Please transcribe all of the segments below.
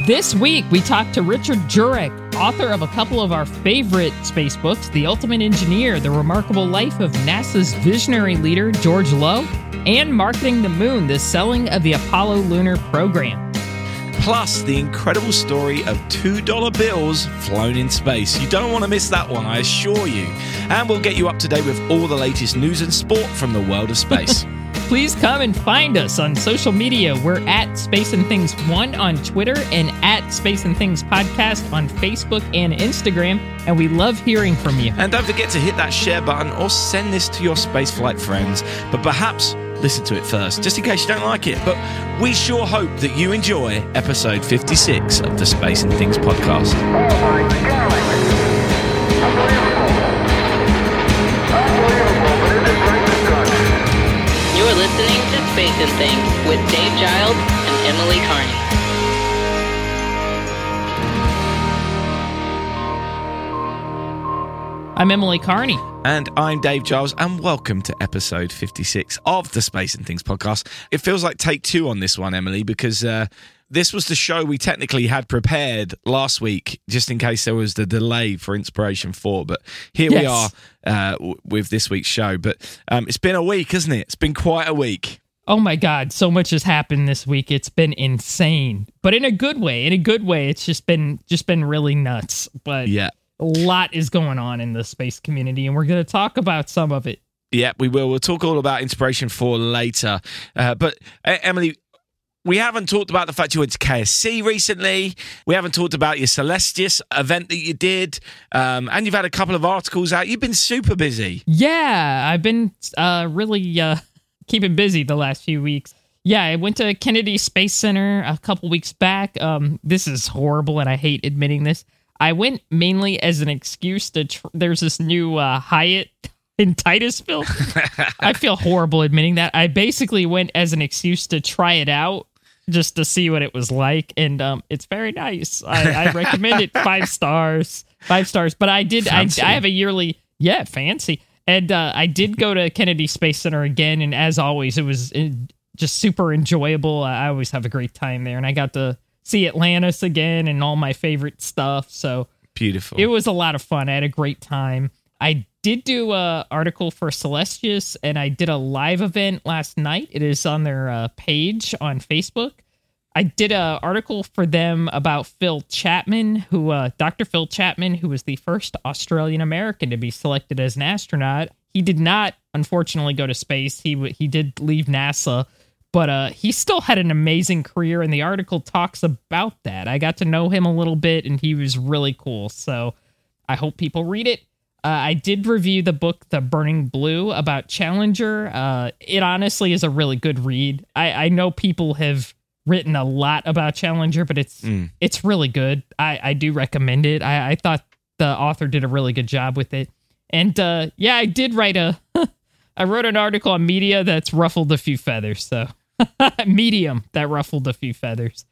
This week, we talked to Richard Jurek, author of a couple of our favorite space books The Ultimate Engineer, The Remarkable Life of NASA's visionary leader, George Low, and Marketing the Moon, The Selling of the Apollo Lunar Program. Plus, the incredible story of $2 bills flown in space. You don't want to miss that one, I assure you. And we'll get you up to date with all the latest news and sport from the world of space. please come and find us on social media. We're at Space and Things 1 on Twitter and at Space and Things Podcast on Facebook and Instagram. And we love hearing from you. And don't forget to hit that share button or send this to your spaceflight friends. But perhaps listen to it first, just in case you don't like it. But we sure hope that you enjoy episode 56 of the Space and Things podcast. Oh to Space and Things with Dave Giles and Emily Carney. I'm Emily Carney. And I'm Dave Giles, and welcome to episode 56 of the Space and Things podcast. It feels like take two on this one, Emily, because uh, this was the show we technically had prepared last week, just in case there was the delay for Inspiration 4. But here yes. we are uh, w- with this week's show. But um, it's been a week, hasn't it? It's been quite a week. Oh my God, so much has happened this week. It's been insane, but in a good way. In a good way, it's just been just been really nuts. But yeah, a lot is going on in the space community, and we're going to talk about some of it. Yeah, we will. We'll talk all about Inspiration 4 later. Uh, but uh, Emily, we haven't talked about the fact you went to KSC recently. We haven't talked about your Celestis event that you did. Um, and you've had a couple of articles out. You've been super busy. Yeah, I've been uh, really uh, keeping busy the last few weeks. Yeah, I went to Kennedy Space Center a couple weeks back. Um, this is horrible, and I hate admitting this. I went mainly as an excuse to. Tr- there's this new uh, Hyatt in Titusville. I feel horrible admitting that. I basically went as an excuse to try it out just to see what it was like, and um, it's very nice. I, I recommend it. Five stars, five stars. But I did. I, I, have a yearly. Yeah, fancy. And uh, I did go to Kennedy Space Center again, and as always, it was uh, just super enjoyable. I always have a great time there, and I got to see Atlantis again and all my favorite stuff. So beautiful. It was a lot of fun. I had a great time. I did do a article for Celestis, and I did a live event last night. It is on their uh, page on Facebook. I did an article for them about Phil Chapman, who uh, Dr. Phil Chapman, who was the first Australian American to be selected as an astronaut. He did not, unfortunately, go to space. He w- he did leave NASA, but uh, he still had an amazing career, and the article talks about that. I got to know him a little bit, and he was really cool. So I hope people read it. Uh, I did review the book The Burning Blue about Challenger. Uh, it honestly is a really good read. I, I know people have written a lot about Challenger, but it's mm. it's really good. I, I do recommend it. I, I thought the author did a really good job with it. And uh, yeah, I did write a I wrote an article on media that's ruffled a few feathers. So medium that ruffled a few feathers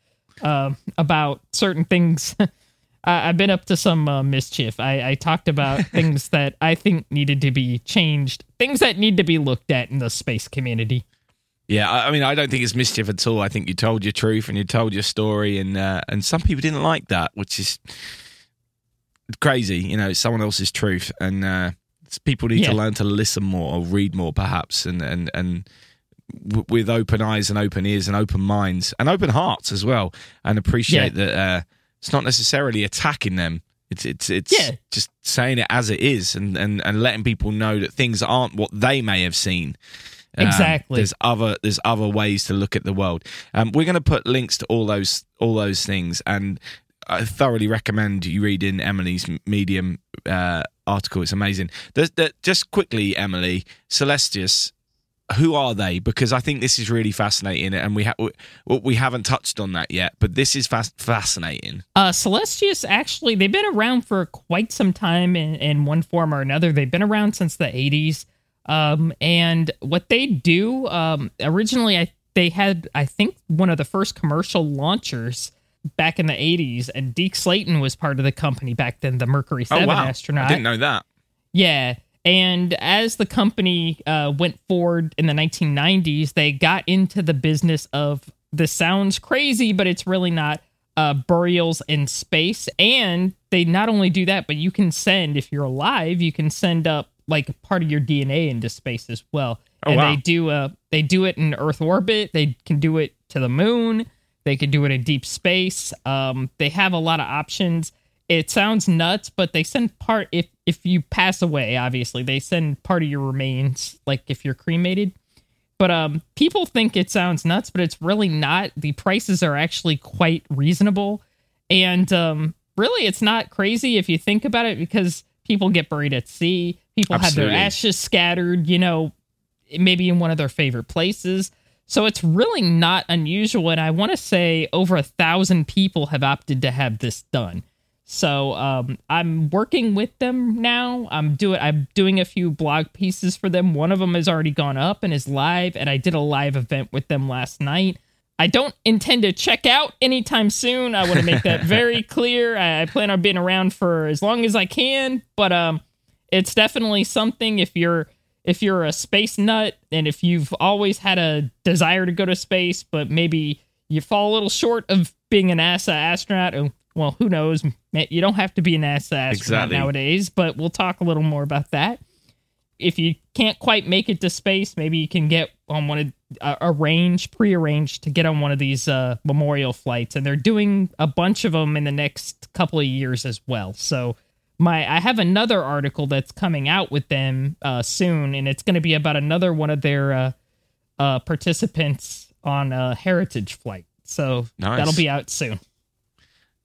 um, about certain things I've been up to some uh, mischief. I, I talked about things that I think needed to be changed, things that need to be looked at in the space community. Yeah, I mean, I don't think it's mischief at all. I think you told your truth and you told your story, and uh, and some people didn't like that, which is crazy. You know, it's someone else's truth, and uh, people need yeah. to learn to listen more or read more, perhaps, and and and w- with open eyes and open ears and open minds and open hearts as well, and appreciate yeah. that. Uh, it's not necessarily attacking them. It's it's it's yeah. just saying it as it is and, and, and letting people know that things aren't what they may have seen. Um, exactly. There's other there's other ways to look at the world. Um, we're going to put links to all those all those things, and I thoroughly recommend you read in Emily's Medium uh, article. It's amazing. The, the, just quickly, Emily Celestis who are they? Because I think this is really fascinating, and we ha- we haven't touched on that yet. But this is fas- fascinating. Uh, Celestis actually they've been around for quite some time in, in one form or another. They've been around since the '80s, um, and what they do um, originally, I they had I think one of the first commercial launchers back in the '80s, and Deke Slayton was part of the company back then, the Mercury oh, Seven oh, wow. astronaut. I didn't know that. Yeah and as the company uh, went forward in the 1990s, they got into the business of this sounds crazy, but it's really not uh, burials in space. And they not only do that, but you can send, if you're alive, you can send up like part of your DNA into space as well. Oh, and wow. they do uh they do it in Earth orbit. They can do it to the moon. They can do it in deep space. Um, they have a lot of options. It sounds nuts, but they send part if if you pass away. Obviously, they send part of your remains, like if you're cremated. But um, people think it sounds nuts, but it's really not. The prices are actually quite reasonable, and um, really, it's not crazy if you think about it because people get buried at sea. People have their ashes scattered, you know, maybe in one of their favorite places. So it's really not unusual. And I want to say over a thousand people have opted to have this done. So um, I'm working with them now. I'm doing I'm doing a few blog pieces for them. One of them has already gone up and is live, and I did a live event with them last night. I don't intend to check out anytime soon. I want to make that very clear. I, I plan on being around for as long as I can, but um, it's definitely something if you're if you're a space nut and if you've always had a desire to go to space, but maybe you fall a little short of being an NASA astronaut. oh, Well, who knows? You don't have to be an NASA astronaut Exactly. nowadays, but we'll talk a little more about that. If you can't quite make it to space, maybe you can get on one of uh, arrange prearranged to get on one of these uh, memorial flights, and they're doing a bunch of them in the next couple of years as well. So my I have another article that's coming out with them uh, soon, and it's going to be about another one of their uh, uh, participants on a heritage flight. So Nice. that'll be out soon.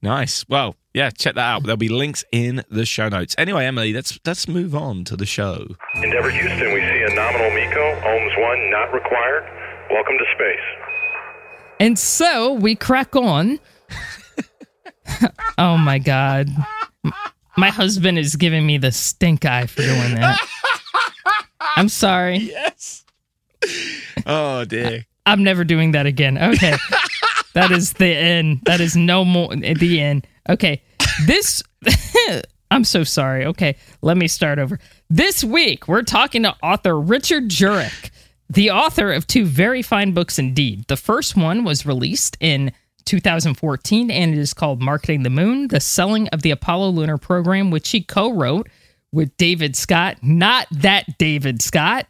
Nice. Well, yeah, check that out. There'll be links in the show notes. Anyway, Emily, let's let's move on to the show. Endeavor Houston, we see a nominal MECO, OMS 1 not required. Welcome to space. And so we crack on. oh my god. My husband is giving me the stink eye for doing that. I'm sorry. Yes. Oh dear. I'm never doing that again. Okay. that is the end. That is no more the end. Okay. This I'm so sorry. Okay, let me start over. This week we're talking to author Richard Jurek, the author of two very fine books indeed. The first one was released in 2014 and it is called Marketing the Moon: The Selling of the Apollo Lunar Program, which he co-wrote with David Scott, not that David Scott.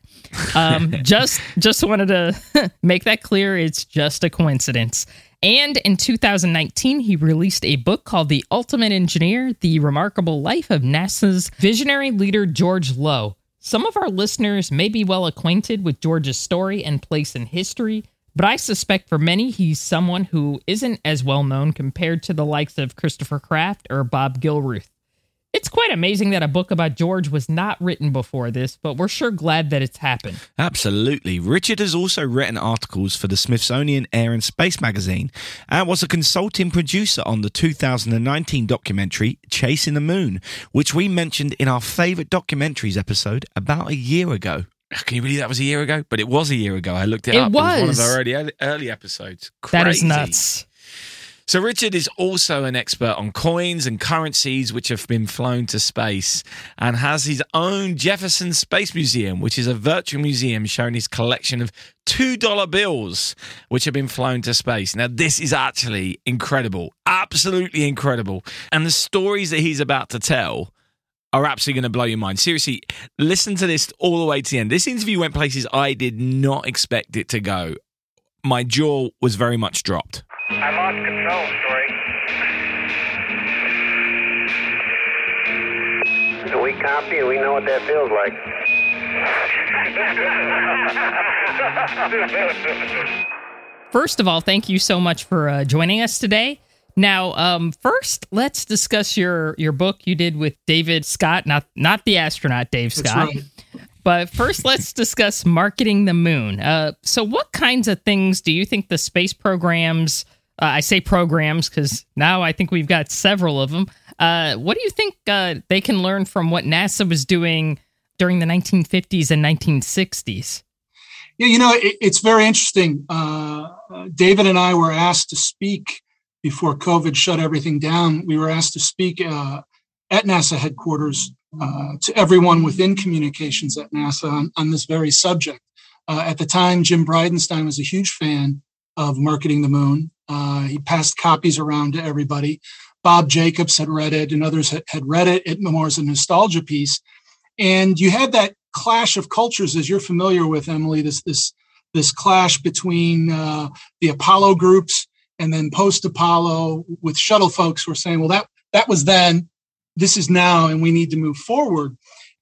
Um, just just wanted to make that clear. It's just a coincidence. And in 2019, he released a book called The Ultimate Engineer The Remarkable Life of NASA's Visionary Leader George Low. Some of our listeners may be well acquainted with George's story and place in history, but I suspect for many he's someone who isn't as well known compared to the likes of Christopher Kraft or Bob Gilruth. It's quite amazing that a book about George was not written before this, but we're sure glad that it's happened. Absolutely. Richard has also written articles for the Smithsonian Air and Space magazine and was a consulting producer on the 2019 documentary Chasing the Moon, which we mentioned in our favorite documentaries episode about a year ago. Oh, can you believe that was a year ago? But it was a year ago. I looked it, It up. It was one of our early, early episodes. That is nuts. So Richard is also an expert on coins and currencies which have been flown to space and has his own Jefferson Space Museum, which is a virtual museum showing his collection of $2 bills which have been flown to space. Now this is actually incredible. Absolutely incredible. And the stories that he's about to tell are absolutely going to blow your mind. Seriously, listen to this all the way to the end. This interview went places I did not expect it to go. My jaw was very much dropped. I lost control, Story. We copy and we know what that feels like. First of all, thank you so much for uh, joining us today. Now, um, first, let's discuss your your book you did with David Scott, not not the astronaut Dave Scott. But first, let's discuss marketing the moon. Uh, so, what kinds of things do you think the space programs? Uh, I say programs because now I think we've got several of them. Uh, what do you think uh, they can learn from what NASA was doing during the 1950s and 1960s? Yeah, you know, it, it's very interesting. Uh, David and I were asked to speak before COVID shut everything down. We were asked to speak uh, at NASA headquarters uh, to everyone within communications at NASA on, on this very subject. At the time, Jim Bridenstine was a huge fan of marketing the moon. Uh, he passed copies around to everybody. Bob Jacobs had read it, and others had, read it. It more as a nostalgia piece, and you had that clash of cultures, as you're familiar with, Emily. This this this clash between uh, the Apollo groups and then post Apollo with shuttle folks who are saying, "Well, that that was then, this is now, and we need to move forward."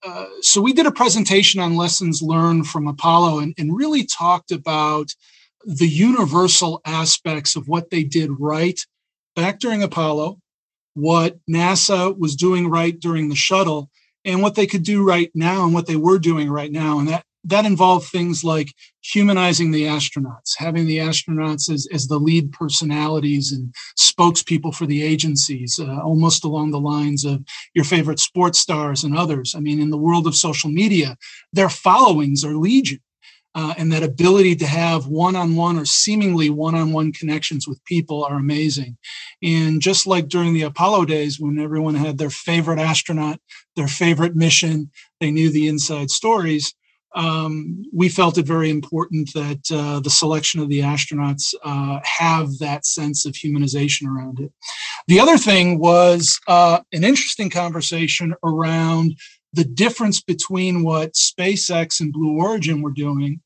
Uh, so we did a presentation on lessons learned from Apollo and, and really talked about the universal aspects of what they did right back during Apollo, what NASA was doing right during the shuttle, and what they could do right now and what they were doing right now. And that that involved things like humanizing the astronauts, having the astronauts as, as the lead personalities and spokespeople for the agencies, uh, almost along the lines of your favorite sports stars and others. I mean, in the world of social media, their followings are legion uh, and that ability to have one-on-one or seemingly one-on-one connections with people are amazing and just like during the apollo days when everyone had their favorite astronaut their favorite mission they knew the inside stories um, we felt it very important that uh, the selection of the astronauts uh, have that sense of humanization around it. The other thing was uh, an interesting conversation around the difference between what SpaceX and Blue Origin were doing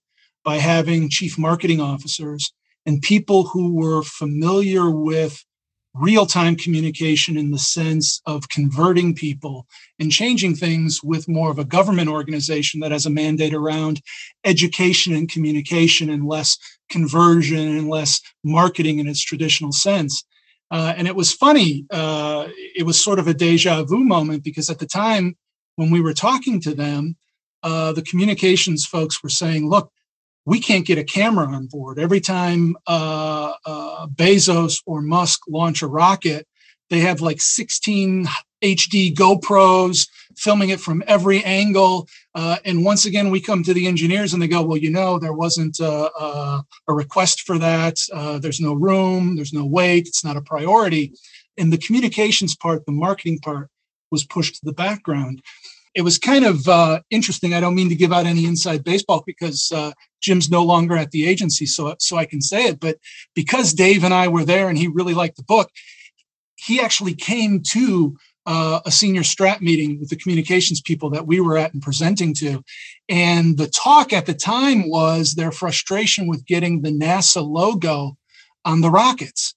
by having chief marketing officers and people who were familiar with real time communication in the sense of converting people and changing things with more of a government organization that has a mandate around education and communication and less conversion and less marketing in its traditional sense. Uh, and it was funny. Uh, it was sort of a deja vu moment because at the time when we were talking to them, uh, the communications folks were saying, look, we can't get a camera on board. Every time uh, uh, Bezos or Musk launch a rocket, they have like 16 HD GoPros filming it from every angle. Uh, and once again, we come to the engineers and they go, well, you know, there wasn't a, a, a request for that. Uh, there's no room, there's no weight, it's not a priority. And the communications part, the marketing part was pushed to the background it was kind of uh, interesting. I don't mean to give out any inside baseball because uh, Jim's no longer at the agency, so so I can say it. But because Dave and I were there, and he really liked the book, he actually came to uh, a senior strat meeting with the communications people that we were at and presenting to, and the talk at the time was their frustration with getting the NASA logo on the rockets.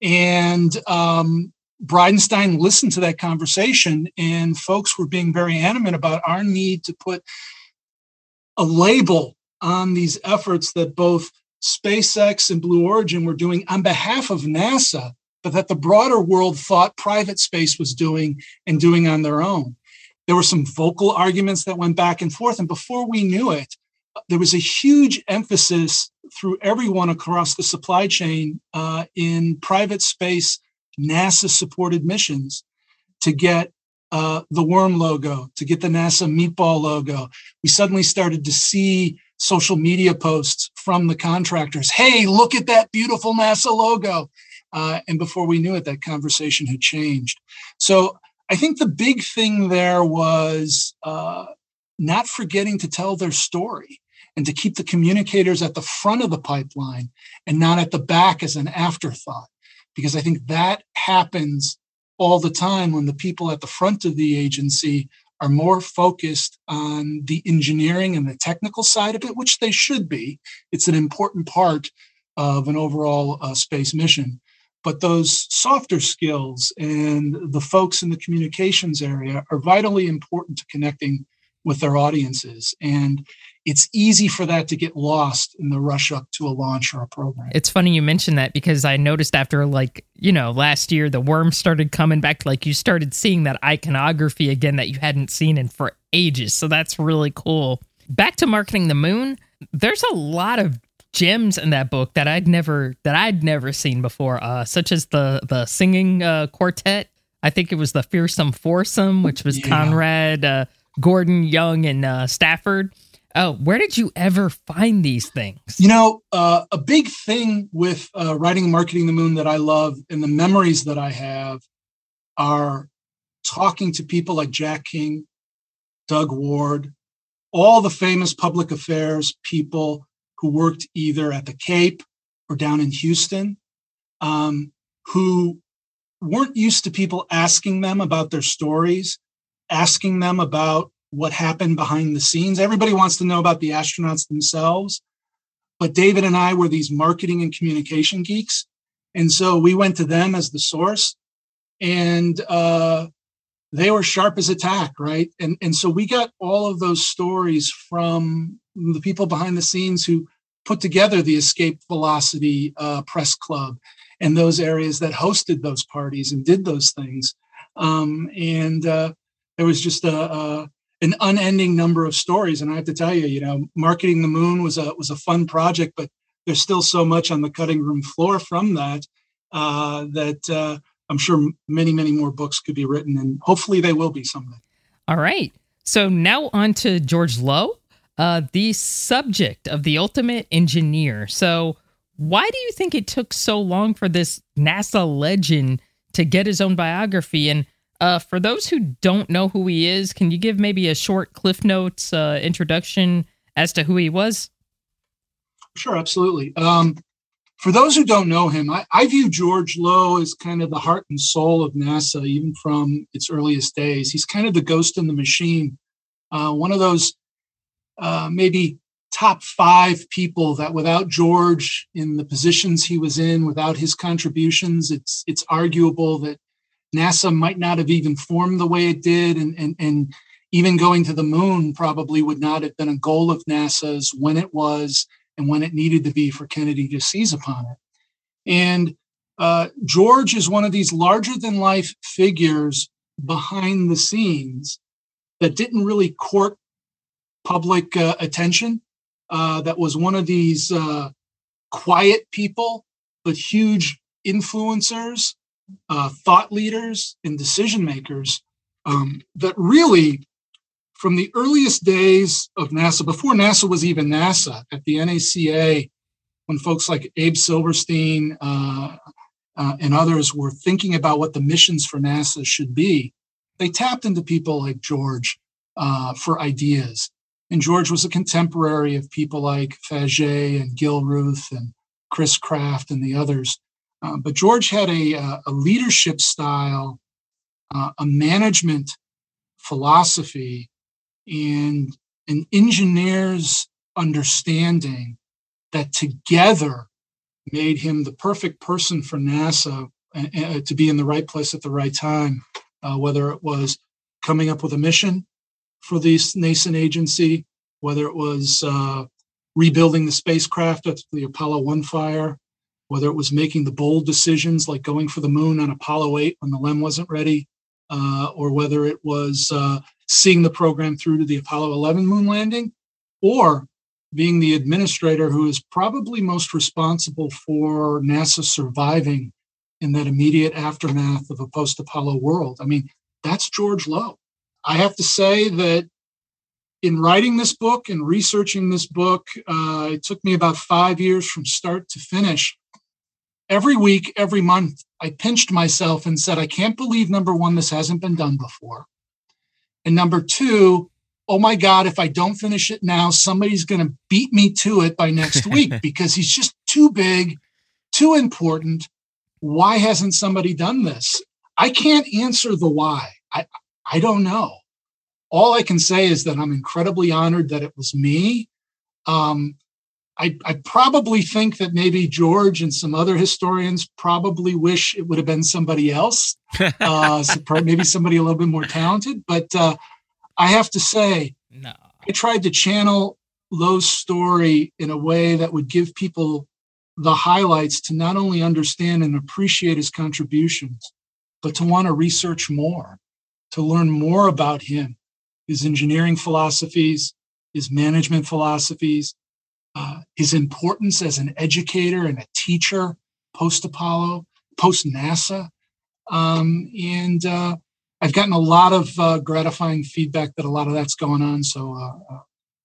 And um, Bridenstine listened to that conversation, and folks were being very animate about our need to put a label on these efforts that both SpaceX and Blue Origin were doing on behalf of NASA, but that the broader world thought private space was doing and doing on their own. There were some vocal arguments that went back and forth, and before we knew it, there was a huge emphasis through everyone across the supply chain uh, in private space NASA supported missions to get uh, the worm logo, to get the NASA meatball logo. We suddenly started to see social media posts from the contractors. Hey, look at that beautiful NASA logo. Uh, and before we knew it, that conversation had changed. So I think the big thing there was uh, not forgetting to tell their story and to keep the communicators at the front of the pipeline and not at the back as an afterthought because I think that happens all the time when the people at the front of the agency are more focused on the engineering and the technical side of it, which they should be. It's an important part of an overall uh, space mission. But those softer skills and the folks in the communications area are vitally important to connecting with their audiences. And it's easy for that to get lost in the rush up to a launch or a program. It's funny you mentioned that because I noticed after like, you know, last year the worm started coming back like you started seeing that iconography again that you hadn't seen in for ages. So that's really cool. Back to marketing the moon, there's a lot of gems in that book that I'd never that I'd never seen before, uh, such as the the singing uh, quartet. I think it was the fearsome foursome, which was yeah. Conrad, uh, Gordon, Young, and uh, Stafford Oh, where did you ever find these things? You know, uh, a big thing with uh, writing and marketing the moon that I love and the memories that I have are talking to people like Jack King, Doug Ward, all the famous public affairs people who worked either at the Cape or down in Houston. um, who weren't used to people asking them about their stories, asking them about what happened behind the scenes. Everybody wants to know about the astronauts themselves. But David and I were these marketing and communication geeks. And so we went to them as the source. And uh, they were sharp as a tack, right? And and so we got all of those stories from the people behind the scenes who put together the Escape Velocity uh, Press Club and those areas that hosted those parties and did those things. Um, and uh, there was just a, a, an unending number of stories. And I have to tell you, you know, marketing the moon was a was a fun project, but there's still so much on the cutting room floor from that uh, that uh, I'm sure many, many more books could be written, and hopefully they will be someday. All right. So now on to George Low, uh, the subject of the ultimate engineer. So, why do you think it took so long for this NASA legend to get his own biography? And uh, for those who don't know who he is, can you give maybe a short Cliff Notes uh, introduction as to who he was? Sure, absolutely. Um, for those who don't know him, I, I, view George Low as kind of the heart and soul of NASA, even from its earliest days. He's kind of the ghost in the machine, uh, one of those uh, maybe top five people that without George in the positions he was in, without his contributions, it's it's arguable that NASA might not have even formed the way it did, and and and even going to the moon probably would not have been a goal of NASA's when it was and when it needed to be for Kennedy to seize upon it. And uh, George is one of these larger than life figures behind the scenes that didn't really court public uh, attention. Uh, that was one of these uh, quiet people, but huge influencers, uh, thought leaders, and decision makers um, that really from the earliest days of NASA, before NASA was even NASA, at the NACA, when folks like Abe Silverstein uh, uh, and others were thinking about what the missions for NASA should be, they tapped into people like George uh, for ideas. And George was a contemporary of people like Faget and Gilruth and Chris Kraft and the others. Uh, but George had a, uh, a leadership style, uh, a management philosophy and an engineer's understanding that together made him the perfect person for NASA uh, to be in the right place at the right time, whether it was coming up with a mission for the nascent agency, whether it was rebuilding the spacecraft after the Apollo 1 fire, whether it was making the bold decisions like going for the moon on Apollo 8 when the LEM wasn't ready, uh, or whether it was uh, seeing the program through to the Apollo 11 moon landing, or being the administrator who is probably most responsible for NASA surviving in that immediate aftermath of a post Apollo world. I mean, that's George Low. I have to say that in writing this book and researching this book, uh, it took me about five years from start to finish. Every week, every month, I pinched myself and said, I can't believe number one, this hasn't been done before. And number two, oh my God, if I don't finish it now, somebody's going to beat me to it by next week because he's just too big, too important. Why hasn't somebody done this? I can't answer the why. I, I don't know. All I can say is that I'm incredibly honored that it was me. Um, I, I, probably think that maybe George and some other historians probably wish it would have been somebody else, uh, maybe somebody a little bit more talented. But uh, I have to say, no. I tried to channel Low's story in a way that would give people the highlights to not only understand and appreciate his contributions, but to want to research more, to learn more about him, his engineering philosophies, his management philosophies uh, his importance as an educator and a teacher post Apollo, post NASA. Um, and uh, I've gotten a lot of uh, gratifying feedback that a lot of that's going on. So, uh, uh,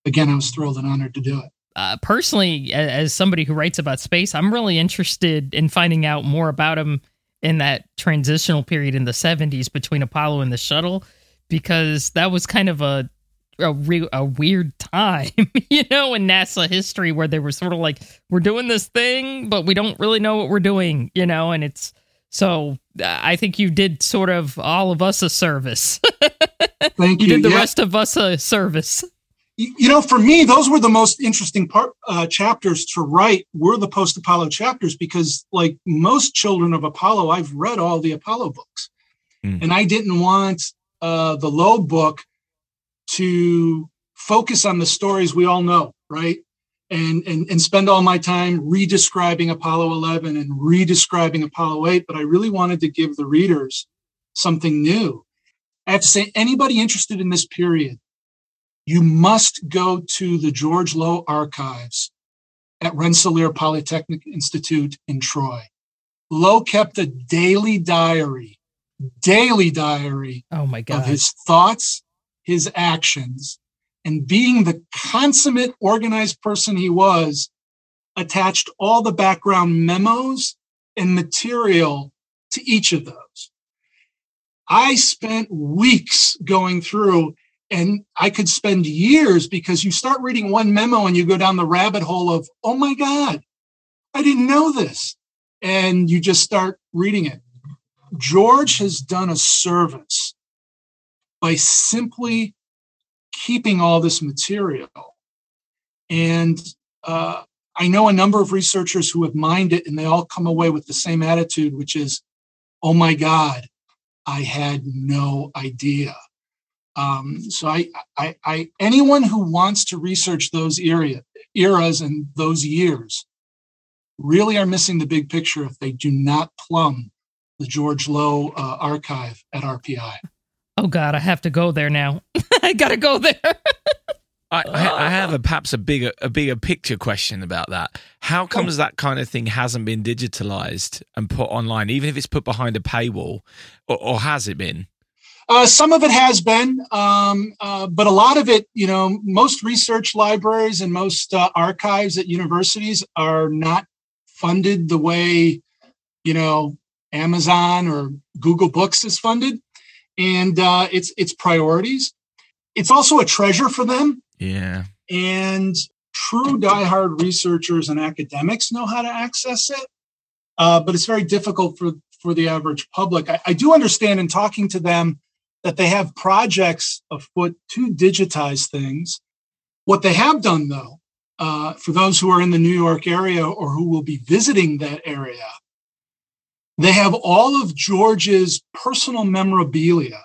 again, I was thrilled and honored to do it. Uh, personally, as somebody who writes about space, I'm really interested in finding out more about him in that transitional period in the 70s between Apollo and the shuttle, because that was kind of a a real a weird time, you know, in NASA history where they were sort of like, we're doing this thing, but we don't really know what we're doing, you know, and it's so I think you did sort of all of us a service. Thank you you. did the Yeah. rest of us a service. Y- you know for me those were the most interesting part uh, chapters to write were the post apollo chapters because like most children of apollo i've read all the apollo books Mm. and i didn't want uh, the low book to focus on the stories we all know right and, and and spend all my time redescribing apollo 11 and redescribing apollo 8 but i really wanted to give the readers something new i have to say anybody interested in this period you must go to the George Low archives at Rensselaer Polytechnic Institute in Troy. Low kept a daily diary, daily diary Oh my God. of his thoughts, his actions, and being the consummate organized person he was, attached all the background memos and material to each of those. I spent weeks going through and I could spend years because you start reading one memo and you go down the rabbit hole of, oh my God, I didn't know this. And you just start reading it. George has done a service by simply keeping all this material. And uh, I know a number of researchers who have mined it and they all come away with the same attitude, which is, oh my God, I had no idea. Um, so I, I, I, anyone who wants to research those area, eras and those years really are missing the big picture if they do not plumb the George Low uh, archive at RPI. Oh god, I have to go there now. I gotta go there. I, I I have a perhaps a bigger a bigger picture question about that. How comes that kind of thing hasn't been digitalized and put online, even if it's put behind a paywall, or, or has it been? Uh, some of it has been, um, uh, but a lot of it, you know, most research libraries and most uh, archives at universities are not funded the way, you know, Amazon or Google Books is funded, and uh, it's it's priorities. It's also a treasure for them, Yeah. and true diehard researchers and academics know how to access it, uh, but it's very difficult for for the average public. I, I do understand in talking to them that they have projects afoot to digitize things. What they have done, though, uh, for those who are in the New York area or who will be visiting that area, they have all of George's personal memorabilia,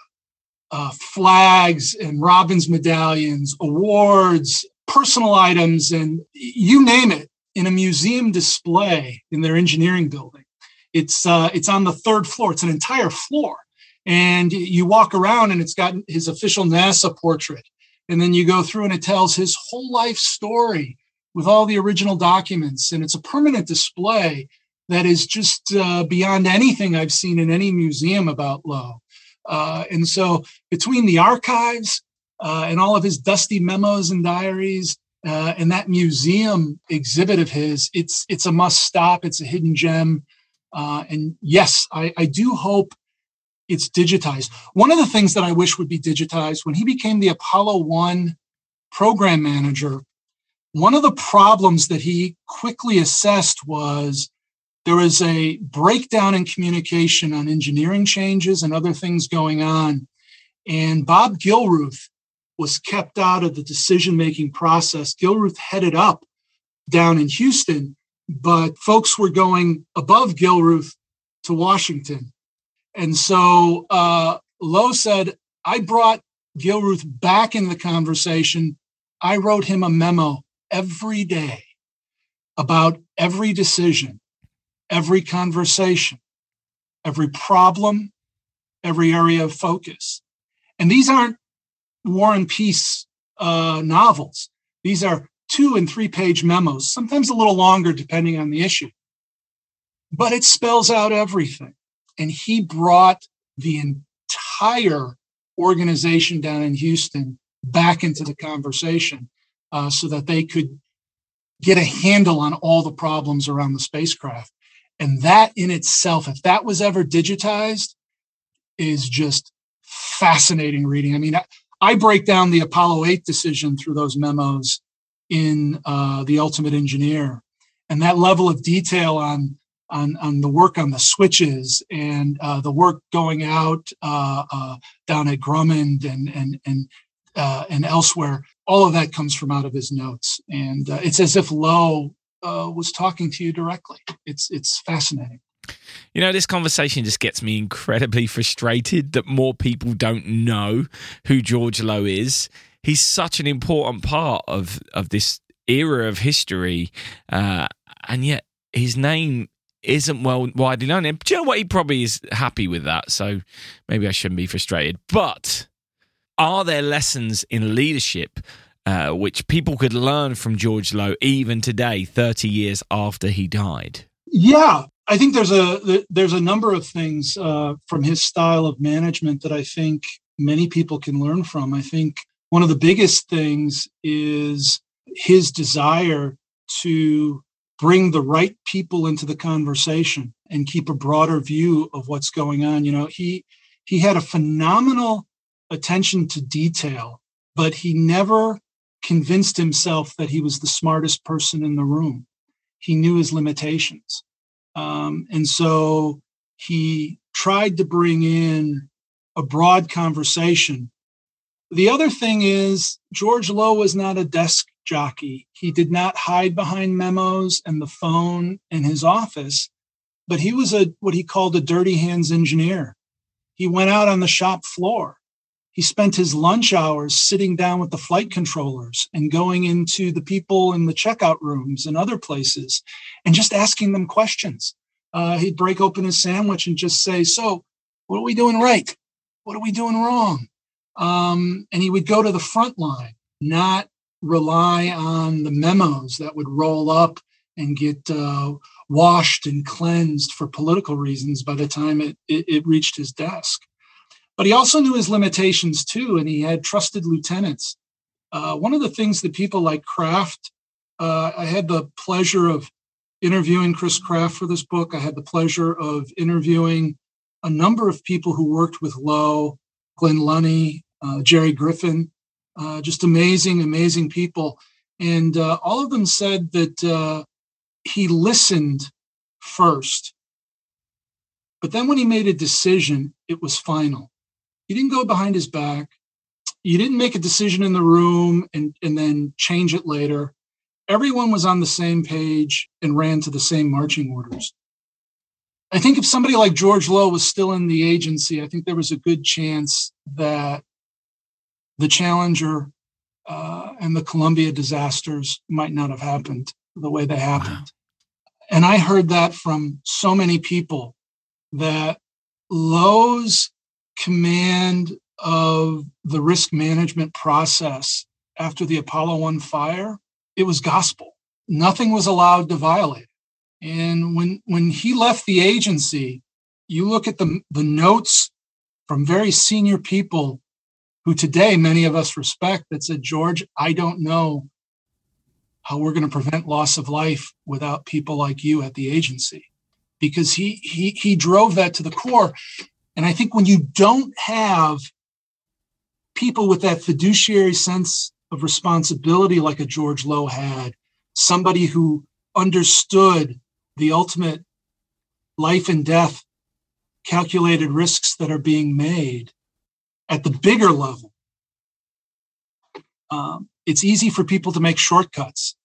uh, flags and Robbins medallions, awards, personal items, and you name it in a museum display in their engineering building. It's uh, it's on the third floor. It's an entire floor and you walk around and it's got his official NASA portrait. And then you go through and it tells his whole life story with all the original documents. And it's a permanent display that is just uh, beyond anything I've seen in any museum about Low. Uh, and so between the archives uh, and all of his dusty memos and diaries uh, and that museum exhibit of his, it's it's a must stop. It's a hidden gem. Uh, and yes, I, I do hope it's digitized. One of the things that I wish would be digitized when he became the Apollo 1 program manager, one of the problems that he quickly assessed was there was a breakdown in communication on engineering changes and other things going on. And Bob Gilruth was kept out of the decision making process. Gilruth headed up down in Houston, but folks were going above Gilruth to Washington. And so uh, Low said, I brought Gilruth back in the conversation. I wrote him a memo every day about every decision, every conversation, every problem, every area of focus. And these aren't war and peace uh, novels. These are two and three page memos, sometimes a little longer depending on the issue. But it spells out everything. And he brought the entire organization down in Houston back into the conversation uh, so that they could get a handle on all the problems around the spacecraft. And that in itself, if that was ever digitized, is just fascinating reading. I mean, I, I break down the Apollo 8 decision through those memos in uh, The Ultimate Engineer. And that level of detail on, on, on the work on the switches and uh, the work going out uh, uh down at Grumman and, and, and, uh, and elsewhere, all of that comes from out of his notes. And uh, it's as if Low was talking to you directly. It's, it's fascinating. You know, this conversation just gets me incredibly frustrated that more people don't know who George Low is. He's such an important part of of this era of history, uh, and yet his name isn't well widely known. And do you know what? He probably is happy with that, so maybe I shouldn't be frustrated. But are there lessons in leadership uh, which people could learn from George Low even today, 30 years after he died? Yeah, I think there's a there's a number of things uh, from his style of management that I think many people can learn from. I think one of the biggest things is his desire to bring the right people into the conversation and keep a broader view of what's going on. You know, he he had a phenomenal attention to detail, but he never convinced himself that he was the smartest person in the room. He knew his limitations. Um, and so he tried to bring in a broad conversation. The other thing is, George Low was not a desk jockey. He did not hide behind memos and the phone in his office, but he was a what he called a dirty hands engineer. He went out on the shop floor. He spent his lunch hours sitting down with the flight controllers and going into the people in the checkout rooms and other places and just asking them questions. Uh, he'd break open his sandwich and just say, So, what are we doing right? What are we doing wrong? Um, and he would go to the front line, not rely on the memos that would roll up and get uh, washed and cleansed for political reasons by the time it, it, it reached his desk. But he also knew his limitations too, and he had trusted lieutenants. Uh, one of the things that people like Kraft, uh, I had the pleasure of interviewing Chris Kraft for this book. I had the pleasure of interviewing a number of people who worked with Low, Glynn Lunney, uh, Jerry Griffin, uh, just amazing, amazing people. And uh, all of them said that uh, he listened first. But then when he made a decision, it was final. You didn't go behind his back. You didn't make a decision in the room and, and then change it later. Everyone was on the same page and ran to the same marching orders. I think if somebody like George Low was still in the agency, I think there was a good chance that the Challenger uh, and the Columbia disasters might not have happened the way they happened. Wow. And I heard that from so many people that Low's command of the risk management process after the Apollo 1 fire, it was gospel. Nothing was allowed to violate it. And when when he left the agency, you look at the, the notes from very senior people who today many of us respect that said, George, I don't know how we're going to prevent loss of life without people like you at the agency. Because he he he drove that to the core. And I think when you don't have people with that fiduciary sense of responsibility like a George Low had, somebody who understood the ultimate life and death calculated risks that are being made at the bigger level, um, it's easy for people to make shortcuts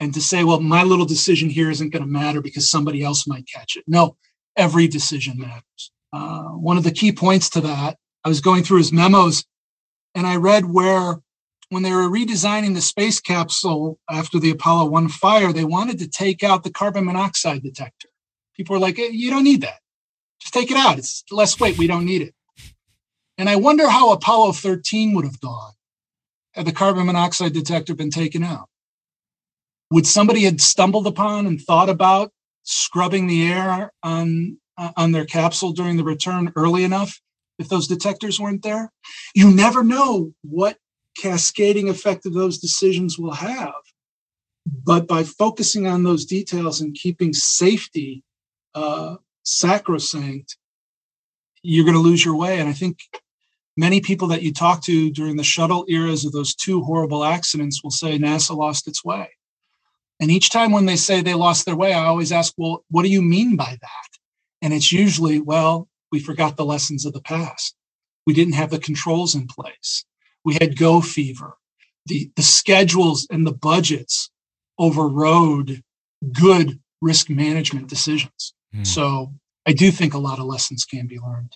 and to say, well, my little decision here isn't going to matter because somebody else might catch it. No, every decision matters. Uh, one of the key points to that, I was going through his memos and I read where when they were redesigning the space capsule after the Apollo 1 fire, they wanted to take out the carbon monoxide detector. People were like, you don't need that. Just take it out. It's less weight. We don't need it. And I wonder how Apollo 13 would have gone had the carbon monoxide detector been taken out. Would somebody had stumbled upon and thought about scrubbing the air on on their capsule during the return early enough if those detectors weren't there. You never know what cascading effect of those decisions will have. But by focusing on those details and keeping safety uh, sacrosanct, you're going to lose your way. And I think many people that you talk to during the shuttle eras of those two horrible accidents will say NASA lost its way. And each time when they say they lost their way, I always ask, well, what do you mean by that? And it's usually, well, we forgot the lessons of the past. We didn't have the controls in place. We had go fever. The, the schedules and the budgets overrode good risk management decisions. Hmm. So I do think a lot of lessons can be learned.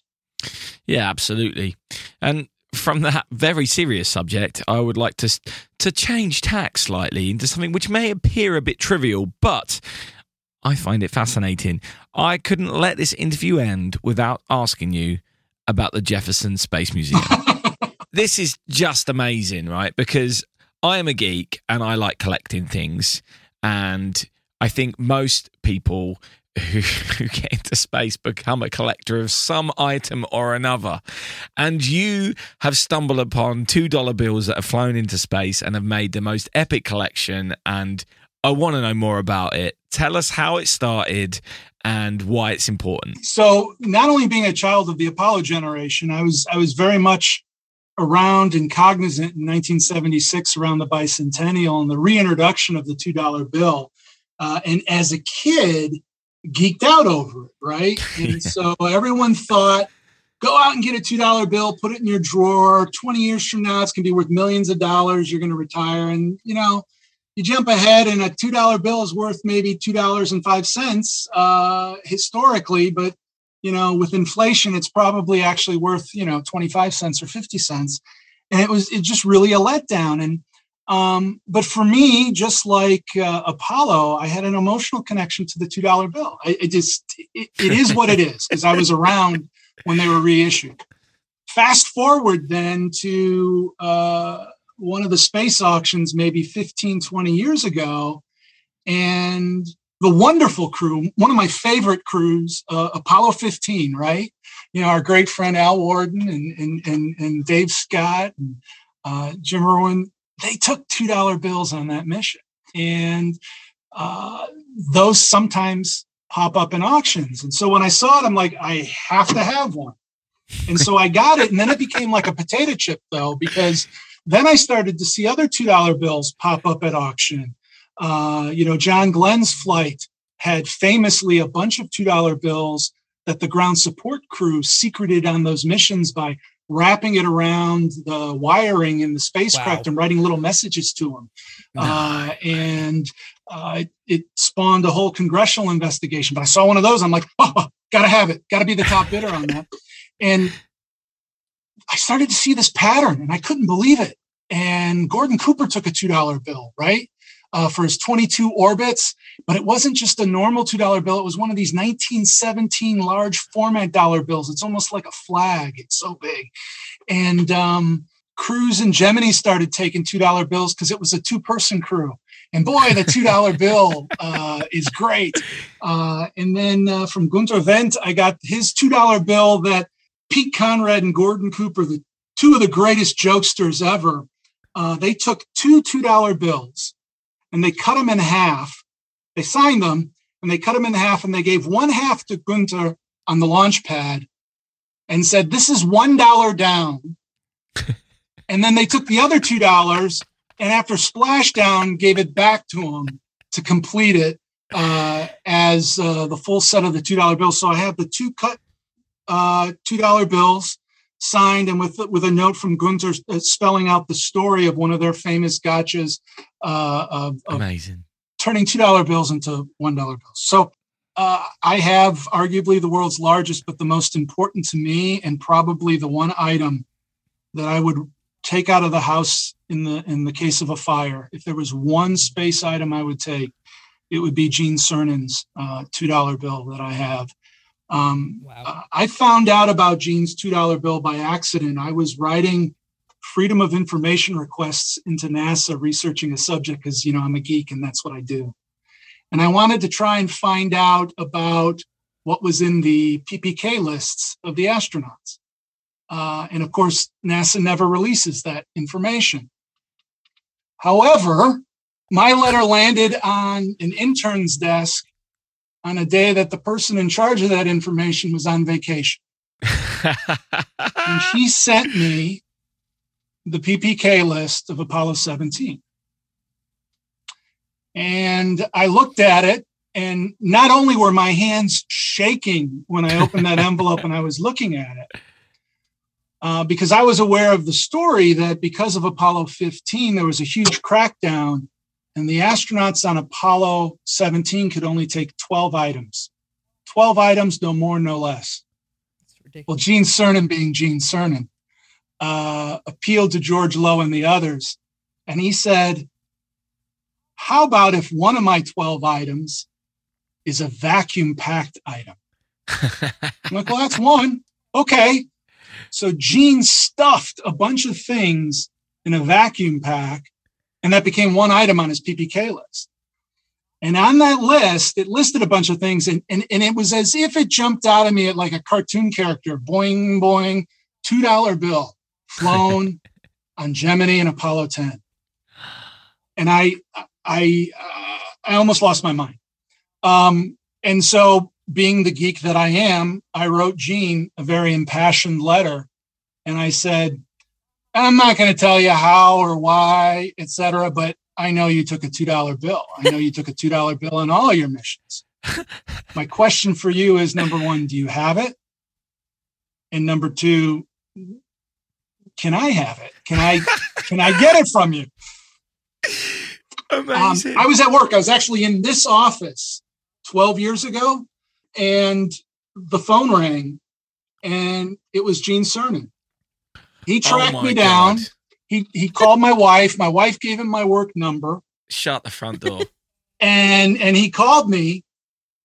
Yeah, absolutely. And from that very serious subject, I would like to to change tack slightly into something which may appear a bit trivial, but I find it fascinating. I couldn't let this interview end without asking you about the Jefferson Space Museum. this is just amazing, right? Because I am a geek and I like collecting things. And I think most people who, who get into space become a collector of some item or another. And you have stumbled upon $2 bills that have flown into space and have made the most epic collection. And I want to know more about it. Tell us how it started and why it's important. So, not only being a child of the Apollo generation, I was I was very much around and cognizant in 1976 around the bicentennial and the reintroduction of the $2 bill. Uh, and as a kid, geeked out over it, right? And so everyone thought, go out and get a $2 bill, put it in your drawer. 20 years from now, it's going to be worth millions of dollars. You're going to retire. And, you know, you jump ahead and a $2 bill is worth maybe $2.05 uh, historically, but you know, with inflation, it's probably actually worth, you know, 25 cents or 50 cents. And it was it just really a letdown. And um, but for me, just like uh, Apollo, I had an emotional connection to the two dollar bill. I, it just it, it is what it is because I was around when they were reissued. Fast forward then to uh, one of the space auctions, maybe 15, 20 years ago, and the wonderful crew, one of my favorite crews, uh, Apollo 15, right? You know, our great friend Al Worden and, and, and, and Dave Scott and uh, Jim Irwin, they took $2 bills on that mission. And uh, those sometimes pop up in auctions. And so when I saw it, I'm like, I have to have one. And so I got it. And then it became like a potato chip, though, because then I started to see other $2 bills pop up at auction. Uh, you know, John Glenn's flight had famously a bunch of $2 bills that the ground support crew secreted on those missions by wrapping it around the wiring in the spacecraft wow. and writing little messages to them. Uh, and uh, it spawned a whole congressional investigation. But I saw one of those. I'm like, oh, gotta have it. Gotta be the top bidder on that. And I started to see this pattern and I couldn't believe it. And Gordon Cooper took a $2 bill, right? uh, for his 22 orbits. But it wasn't just a normal $2 bill. It was one of these 1917 large format dollar bills. It's almost like a flag. It's so big. And um, Crews and Gemini started taking $2 bills because it was a two person crew. And boy, the $2 bill uh, is great. Uh, and then uh, from Gunter Wendt, I got his $2 bill that Pete Conrad and Gordon Cooper, the two of the greatest jokesters ever, uh, they took two $2 bills and they cut them in half. They signed them and they cut them in half and they gave one half to Gunter on the launch pad and said, This is $1 down. and then they took the other $2 and after splashdown gave it back to him to complete it uh, as uh, the full set of the $2 bill. So I have the two cut uh, $2 bills signed and with with a note from Gunter uh, spelling out the story of one of their famous gotchas uh, of, of amazing turning two dollar bills into one dollar bills. So uh, I have arguably the world's largest, but the most important to me, and probably the one item that I would take out of the house in the in the case of a fire. If there was one space item I would take, it would be Gene Cernan's uh, two dollar bill that I have. Um, wow. Uh, I found out about Gene's $2 bill by accident. I was writing freedom of information requests into NASA researching a subject because, you know, I'm a geek and that's what I do. And I wanted to try and find out about what was in the PPK lists of the astronauts. Uh, and of course, NASA never releases that information. However, my letter landed on an intern's desk on a day that the person in charge of that information was on vacation. and she sent me the PPK list of Apollo 17. And I looked at it, and not only were my hands shaking when I opened that envelope and I was looking at it, uh, because I was aware of the story that because of Apollo 15, there was a huge crackdown, and the astronauts on Apollo 17 could only take 12 items. 12 items, no more, no less. Well, Gene Cernan, being Gene Cernan, uh, appealed to George Low and the others, and he said, How about if one of my 12 items is a vacuum packed item? I'm like, Well, that's one. Okay. So Gene stuffed a bunch of things in a vacuum pack, and that became one item on his PPK list. And on that list, it listed a bunch of things, and, and, and it was as if it jumped out of me at like a cartoon character boing, boing, $2 bill flown on Gemini and Apollo 10. And I, I, uh, I almost lost my mind. Um, and so, being the geek that I am, I wrote Gene a very impassioned letter, and I said, "I'm not going to tell you how or why, etc. But I know you took a $2 bill. I know you took a $2 bill on all your missions. My question for you is number one, do you have it? And number two, can I have it? Can I can I get it from you? Amazing. Um, I was at work. I was actually in this office 12 years ago, and the phone rang, and it was Gene Cernan. He Oh tracked my me down. God. He he called my wife. My wife gave him my work number, Shut the front door. and and he called me,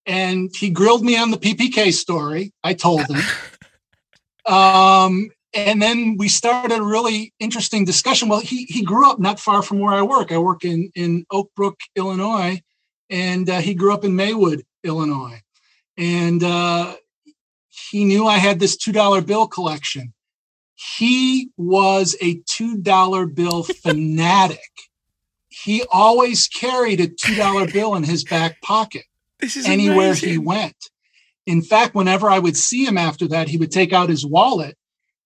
and he grilled me on the PPK story. I told him. Um, and then we started a really interesting discussion. Well, he he grew up not far from where I work. I work in in Oak Brook, Illinois, and uh, he grew up in Maywood, Illinois, and uh, he knew I had this two dollar bill collection. He was a two dollar bill fanatic. He always carried a two dollar bill in his back pocket anywhere amazing. he went. In fact, whenever I would see him after that, he would take out his wallet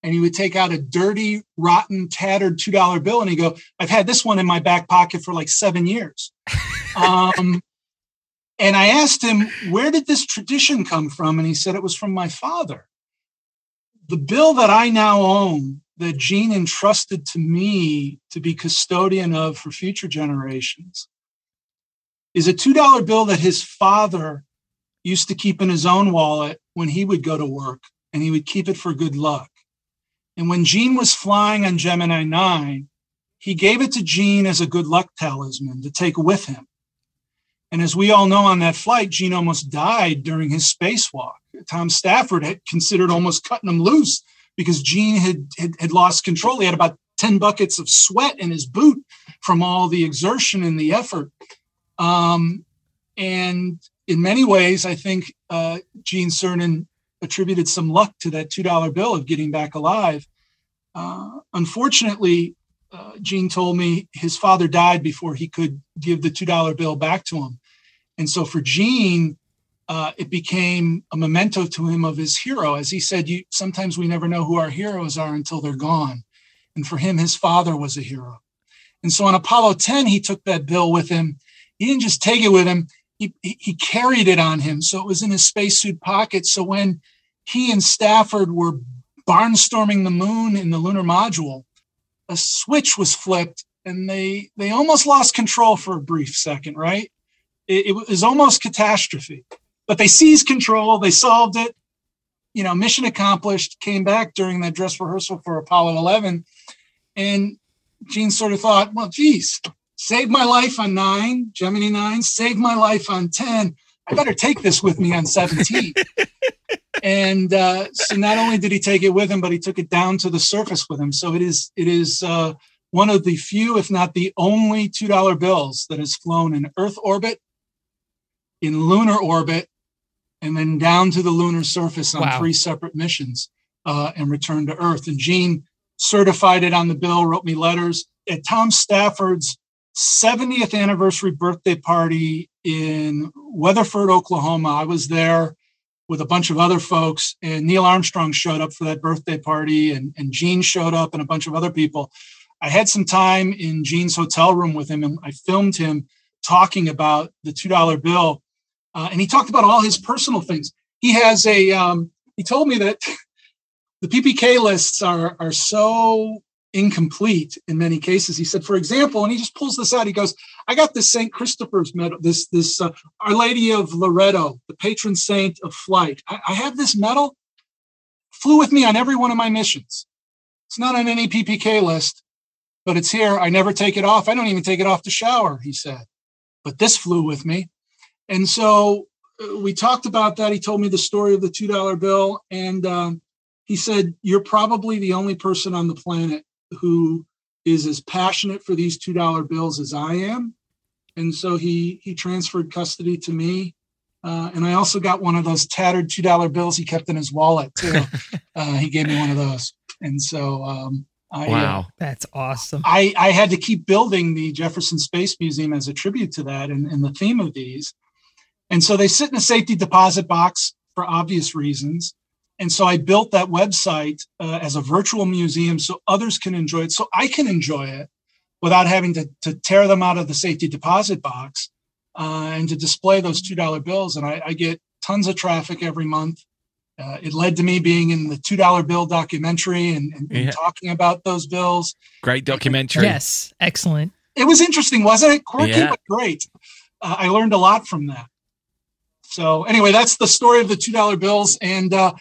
and he would take out a dirty, rotten, tattered $2 bill and he'd go, I've had this one in my back pocket for like seven years. um, and I asked him, Where did this tradition come from? And he said, It was from my father. The bill that I now own, that Gene entrusted to me to be custodian of for future generations, is a $2 bill that his father used to keep in his own wallet when he would go to work and he would keep it for good luck. And when Gene was flying on Gemini 9, he gave it to Gene as a good luck talisman to take with him. And as we all know on that flight, Gene almost died during his spacewalk. Tom Stafford had considered almost cutting him loose because Gene had, had, had lost control. He had about 10 buckets of sweat in his boot from all the exertion and the effort. Um, and in many ways, I think uh, Gene Cernan attributed some luck to that $2 bill of getting back alive. Uh, unfortunately, uh, Gene told me his father died before he could give the $2 bill back to him. And so for Gene, uh, it became a memento to him of his hero. As he said, you, sometimes we never know who our heroes are until they're gone. And for him, his father was a hero. And so on Apollo 10, he took that bill with him. He didn't just take it with him, he, he, carried it on him. So it was in his spacesuit pocket. So when he and Stafford were barnstorming the moon in the lunar module, a switch was flipped and they they almost lost control for a brief second, right? It, it was almost catastrophe. But they seized control, they solved it. You know, mission accomplished, came back during that dress rehearsal for Apollo 11. And Gene sort of thought, well, geez, saved my life on nine, Gemini 9, saved my life on 10. I better take this with me on 17. and uh, so not only did he take it with him, but he took it down to the surface with him. So it is it is uh, one of the few, if not the only, two dollar bills that has flown in Earth orbit, in lunar orbit, and then down to the lunar surface on Wow. three separate missions uh, and returned to Earth. And Gene certified it on the bill, wrote me letters at Tom Stafford's 70th anniversary birthday party in Weatherford, Oklahoma. I was there with a bunch of other folks. And Neil Armstrong showed up for that birthday party, and, and Gene showed up, and a bunch of other people. I had some time in Gene's hotel room with him, and I filmed him talking about the $2 bill. Uh, and he talked about all his personal things. He has a, um, he told me that the PPK lists are, are so incomplete in many cases. He said, for example, and he just pulls this out. He goes, "I got this Saint Christopher's medal, this this uh, Our Lady of Loreto, the patron saint of flight. I, I have this medal. Flew with me on every one of my missions. It's not on any PPK list, but it's here. I never take it off. I don't even take it off to shower." He said, "But this flew with me," and so uh, we talked about that. He told me the story of the two dollar bill, and um, he said, "You're probably the only person on the planet who is as passionate for these two dollar bills as I am, and so he he transferred custody to me. Uh, and I also got one of those tattered two dollar bills he kept in his wallet too. uh, he gave me one of those, and so um, I, uh, Wow. That's awesome. I, I had to keep building the Jefferson Space Museum as a tribute to that and, and the theme of these. And so they sit in a safety deposit box for obvious reasons. And so I built that website uh, as a virtual museum so others can enjoy it, so I can enjoy it without having to, to tear them out of the safety deposit box uh, and to display those $2 bills. And I, I get tons of traffic every month. Uh, it led to me being in the $2 bill documentary and, and, and Yeah. talking about those bills Great documentary. Yes, excellent. it was interesting, wasn't it? Quirky, Yeah. but great. Uh, I learned a lot from that. So anyway, that's the story of the two dollar bills, and uh,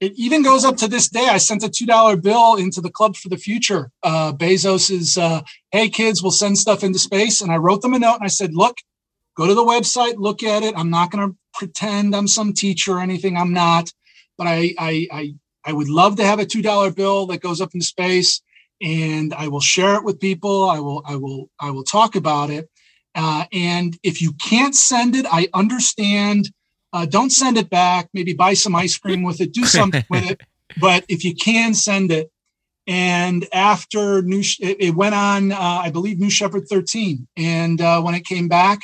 it even goes up to this day. I sent a two dollar bill into the Club for the Future. Uh, Bezos is, uh, hey kids, we'll send stuff into space, and I wrote them a note and I said, look, go to the website, look at it. I'm not going to pretend I'm some teacher or anything. I'm not, but I I I, I would love to have a two dollar bill that goes up into space and I will share it with people. I will, I will, I will talk about it. Uh, and if you can't send it, I understand. Uh, don't send it back. Maybe buy some ice cream with it. Do something with it. But if you can send it, and after New, it, it went on, uh, I believe New Shepard 13, and uh, when it came back,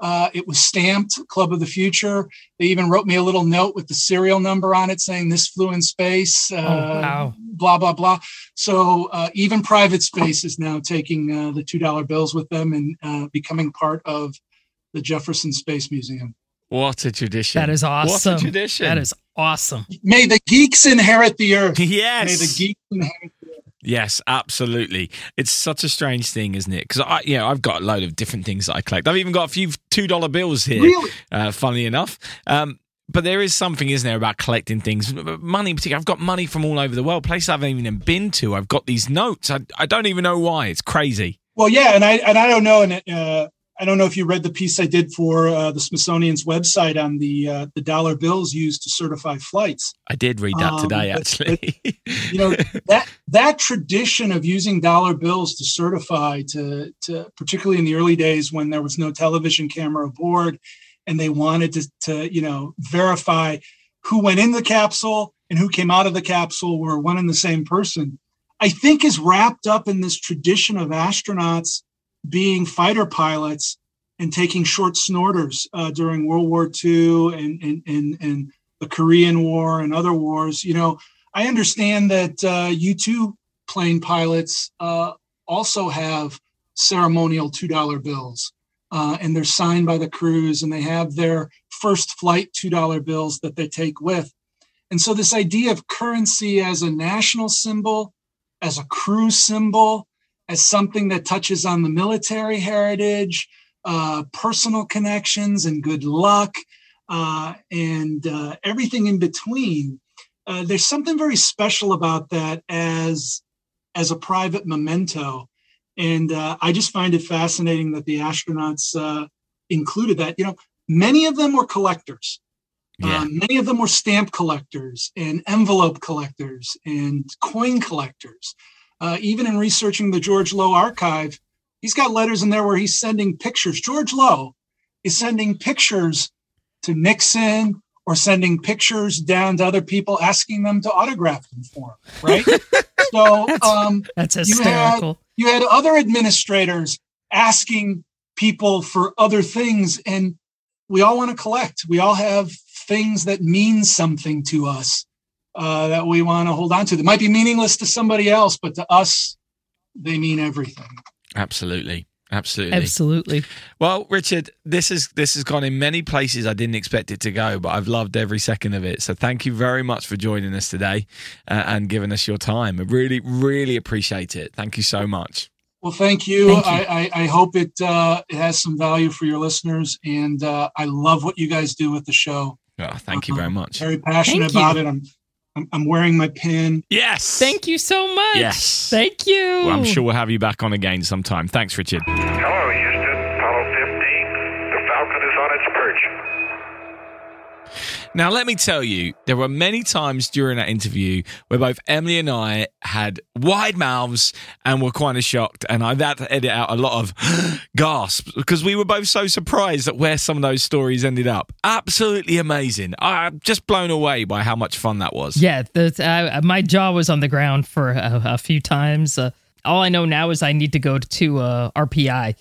uh, it was stamped Club of the Future. They even wrote me a little note with the serial number on it saying this flew in space. Uh, Oh, wow. Blah blah blah. So uh, even private space is now taking uh, the two dollar bills with them and uh, becoming part of the Jefferson Space Museum. What a tradition. That is awesome. What a tradition. That is awesome. May the geeks inherit the earth. Yes. May the geeks inherit. Yes, absolutely. It's such a strange thing, isn't it? Because I, you know, I've got a load of different things that I collect. I've even got a few two dollar bills here. Really? Uh, funnily enough, um, but there is something, isn't there, about collecting things? Money, in particular. I've got money from all over the world, places I haven't even been to. I've got these notes. I, I don't even know why. It's crazy. Well, yeah, and I and I don't know, and uh, I don't know if you read the piece I did for uh, the Smithsonian's website on the uh, the dollar bills used to certify flights. I did read that Um, today, but- actually. You know that that tradition of using dollar bills to certify to to particularly in the early days when there was no television camera aboard, and they wanted to to you know verify who went in the capsule and who came out of the capsule were one and the same person. I think is wrapped up in this tradition of astronauts being fighter pilots and taking short snorters uh, during World War II and, and, and, and the Korean War and other wars. You know, I understand that uh, U2 plane pilots uh, also have ceremonial $2 bills. Uh, and they're signed by the crews and they have their first flight $2 bills that they take with. And so, this idea of currency as a national symbol, as a crew symbol, as something that touches on the military heritage, uh, personal connections, and good luck, uh, and uh, everything in between. Uh, there's something very special about that as as a private memento, and uh, I just find it fascinating that the astronauts uh, included that. You know, many of them were collectors. Yeah. Um, many of them were stamp collectors and envelope collectors and coin collectors. Uh, even in researching the George Low archive, he's got letters in there where he's sending pictures. George Low is sending pictures to Nixon or sending pictures down to other people, asking them to autograph them for him. Right. so um, That's You had- hysterical. you had other administrators asking people for other things, and we all want to collect. We all have things that mean something to us uh, that we want to hold on to. That might be meaningless to somebody else, but to us, they mean everything. Absolutely. Absolutely. Absolutely. Well, Richard, this is this has gone in many places I didn't expect it to go, but I've loved every second of it. So thank you very much for joining us today uh, and giving us your time. I really, really appreciate it. Thank you so much. Well, thank you. Thank you. I, I, I hope it uh, it has some value for your listeners, and uh, I love what you guys do with the show. Oh, thank you very Um, much. Very passionate Thank you. about it. I'm, I'm I'm wearing my pin. Yes. Thank you so much. Yes. Thank you. Well, I'm sure we'll have you back on again sometime. Thanks, Richard. Hello, Now, let me tell you, there were many times during that interview where both Emily and I had wide mouths and were kind of shocked. And I had to edit out a lot of gasps because we were both so surprised at where some of those stories ended up. Absolutely amazing. I'm just blown away by how much fun that was. Yeah, uh, my jaw was on the ground for a, a few times. Uh, all I know now is I need to go to uh, RPI,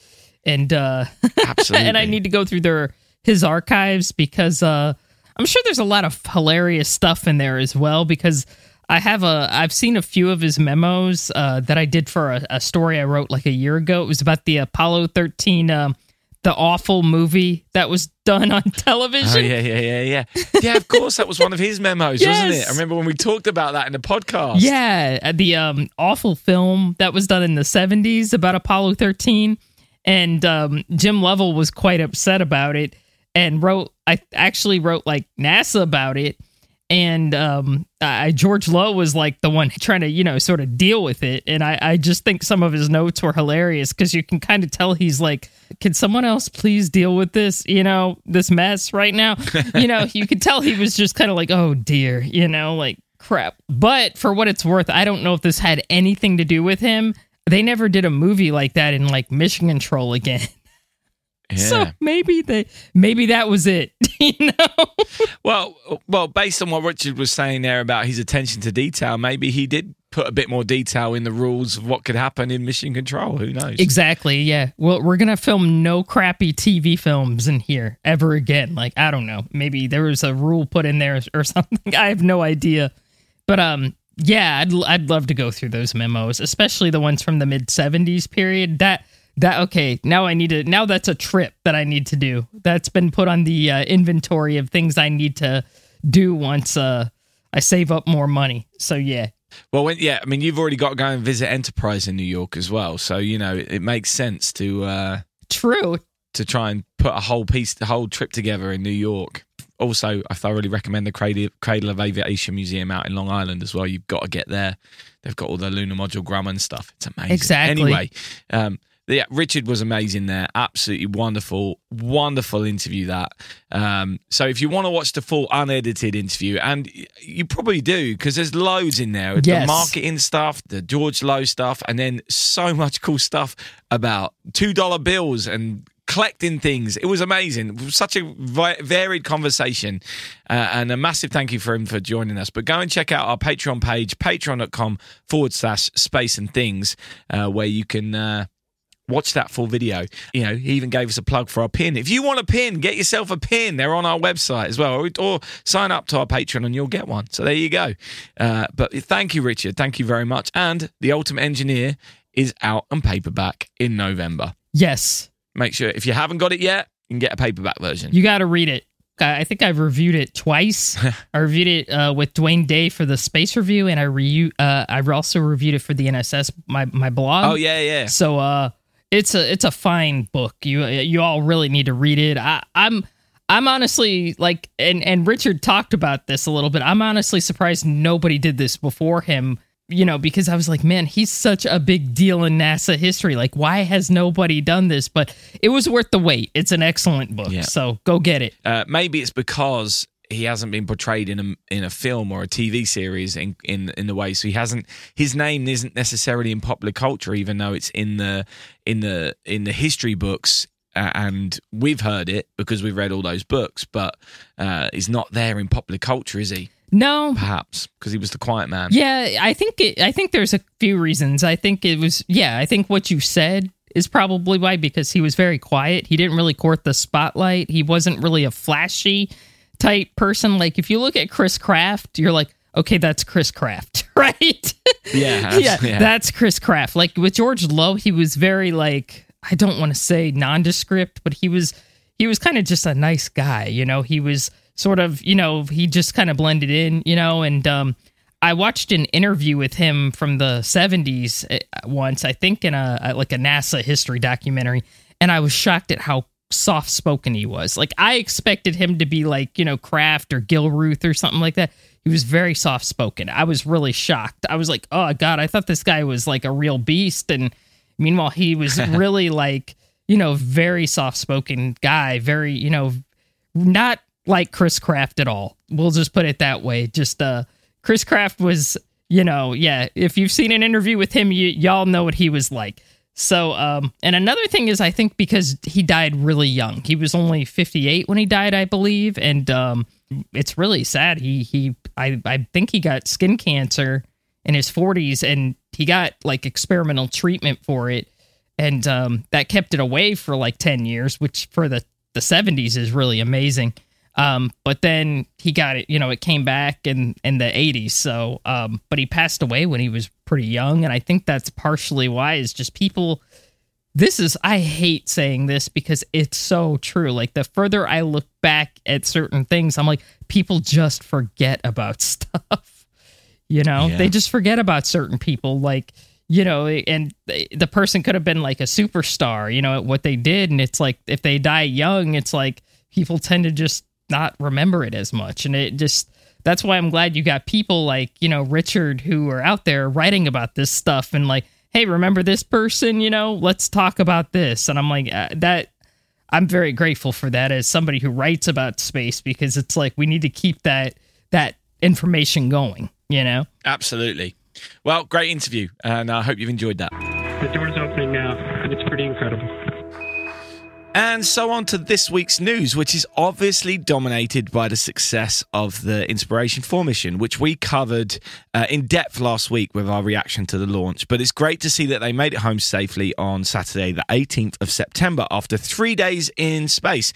and uh, Absolutely. and I need to go through their his archives because uh, I'm sure there's a lot of hilarious stuff in there as well. Because I have a I've seen a few of his memos uh, that I did for a, a story I wrote like a year ago. It was about the Apollo 13. Um, the awful movie that was done on television. Oh yeah, yeah, yeah, yeah. Yeah, of course, that was one of his memos, wasn't it? I remember when we talked about that in the podcast. Yeah, uh, the um, awful film that was done in the 70s about Apollo 13. And um, Jim Lovell was quite upset about it and wrote, I actually wrote like NASA about it. And um, I, George Low was like the one trying to, you know, sort of deal with it. And I, I just think some of his notes were hilarious because you can kind of tell he's like, can someone else please deal with this, you know, this mess right now? you know, you could tell he was just kind of like, oh dear, you know, like crap. But for what it's worth, I don't know if this had anything to do with him. They never did a movie like that in like Mission Control again. Yeah. So maybe they maybe that was it. you know? Well, well, based on what Richard was saying there about his attention to detail, maybe he did put a bit more detail in the rules of what could happen in Mission Control. Who knows? Exactly. Yeah. Well, we're gonna film no crappy TV films in here ever again. Like I don't know. Maybe there was a rule put in there or something. I have no idea. But um, yeah, I'd I'd love to go through those memos, especially the ones from the mid '70s period. That that okay. Now I need to. Now that's a trip that I need to do. That's been put on the uh, inventory of things I need to do once uh I save up more money. So yeah, Well, when, yeah, I mean, you've already got to go and visit Enterprise in New York as well, so you know it, it makes sense to uh, true. to try and put a whole piece, the whole trip together in New York. Also, I thoroughly recommend the Cradle, Cradle of Aviation Museum out in Long Island as well. You've got to get there. They've got all the lunar module Grumman and stuff. It's amazing. Exactly. Anyway, um, yeah, Richard was amazing there. Absolutely wonderful, wonderful interview that. Um, so if you want to watch the full unedited interview, and you probably do because there's loads in there. The marketing stuff, the George Low stuff, and then so much cool stuff about two dollar bills and collecting things. It was amazing. Such a varied conversation. Uh, and a massive thank you for him for joining us. But go and check out our Patreon page, patreon.com forward slash space and things, uh, where you can. Uh, watch that full video. You know, he even gave us a plug for our pin. If you want a pin, get yourself a pin. They're on our website as well, or, or sign up to our Patreon and you'll get one. So there you go. Uh, but thank you, Richard. Thank you very much. And The Ultimate Engineer is out on paperback in November. Yes. Make sure if you haven't got it yet, you can get a paperback version. You got to read it. I I think I've reviewed it twice. I reviewed it uh, with Dwayne Day for the space review, and I re- uh, I also reviewed it for the NSS my my blog. oh yeah, yeah. So uh, it's a it's a fine book. You you all really need to read it. I, I'm I'm honestly like, and and Richard talked about this a little bit. I'm honestly surprised nobody did this before him. You know, because I was like, man, he's such a big deal in NASA history. Like, why has nobody done this? But it was worth the wait. It's an excellent book. Yeah. So go get it. Uh, maybe it's because he hasn't been portrayed in a in a film or a TV series in in in the way. So he hasn't. His name isn't necessarily in popular culture, even though it's in the in the in the history books. Uh, and we've heard it because we've read all those books, but uh, he's not there in popular culture, is he? No, Perhaps because he was the quiet man. Yeah, I think it, I think there's a few reasons. I think it was yeah, I think what you said is probably why because he was very quiet. He didn't really court the spotlight. He wasn't really a flashy type person. Like if you look at Chris Kraft, you're like, okay, that's Chris Kraft, right? Yeah, yeah, yeah. that's Chris Kraft. Like with George Low, he was very like I don't want to say nondescript, but he was he was kind of just a nice guy, you know. He was sort of, you know, he just kind of blended in, you know, and um I watched an interview with him from the 70s uh, once, I think in a like a NASA history documentary, and I was shocked at how soft spoken he was. Like I expected him to be like, you know, Kraft or Gilruth or something like that. He was very soft spoken. I was really shocked. I was like, "Oh god, I thought this guy was like a real beast." And meanwhile, he was really like, you know, very soft spoken guy, very, you know, not like Chris Kraft at all. We'll just put it that way. Just uh Chris Kraft was, you know, yeah, if you've seen an interview with him, you y'all know what he was like. So, um, and another thing is, I think because he died really young, he was only 58 when he died, I believe, and um, it's really sad. He he, I I think he got skin cancer in his 40s, and he got like experimental treatment for it, and um, that kept it away for like 10 years, which for the the 70s is really amazing. Um, but then he got it, you know, it came back in in the 80s. So, um, but he passed away when he was pretty young, and I think that's partially why is just people. This is I hate saying this because it's so true. Like the further I look back at certain things, I'm like people just forget about stuff. You know, Yeah. they just forget about certain people. Like you know, and the the person could have been like a superstar. You know, at what they did, and it's like if they die young, it's like people tend to just not remember it as much and it just that's why i'm glad you got people like you know richard who are out there writing about this stuff and like hey remember this person you know let's talk about this and i'm like uh, that i'm very grateful for that as somebody who writes about space because it's like we need to keep that that information going you know Absolutely. Well, great interview, and I hope you've enjoyed that. The door's opening now, and it's pretty incredible. And so on to this week's news, which is obviously dominated by the success of the Inspiration 4 mission, which we covered uh, in depth last week with our reaction to the launch. But it's great to see that they made it home safely on Saturday, the 18th of September, after three days in space.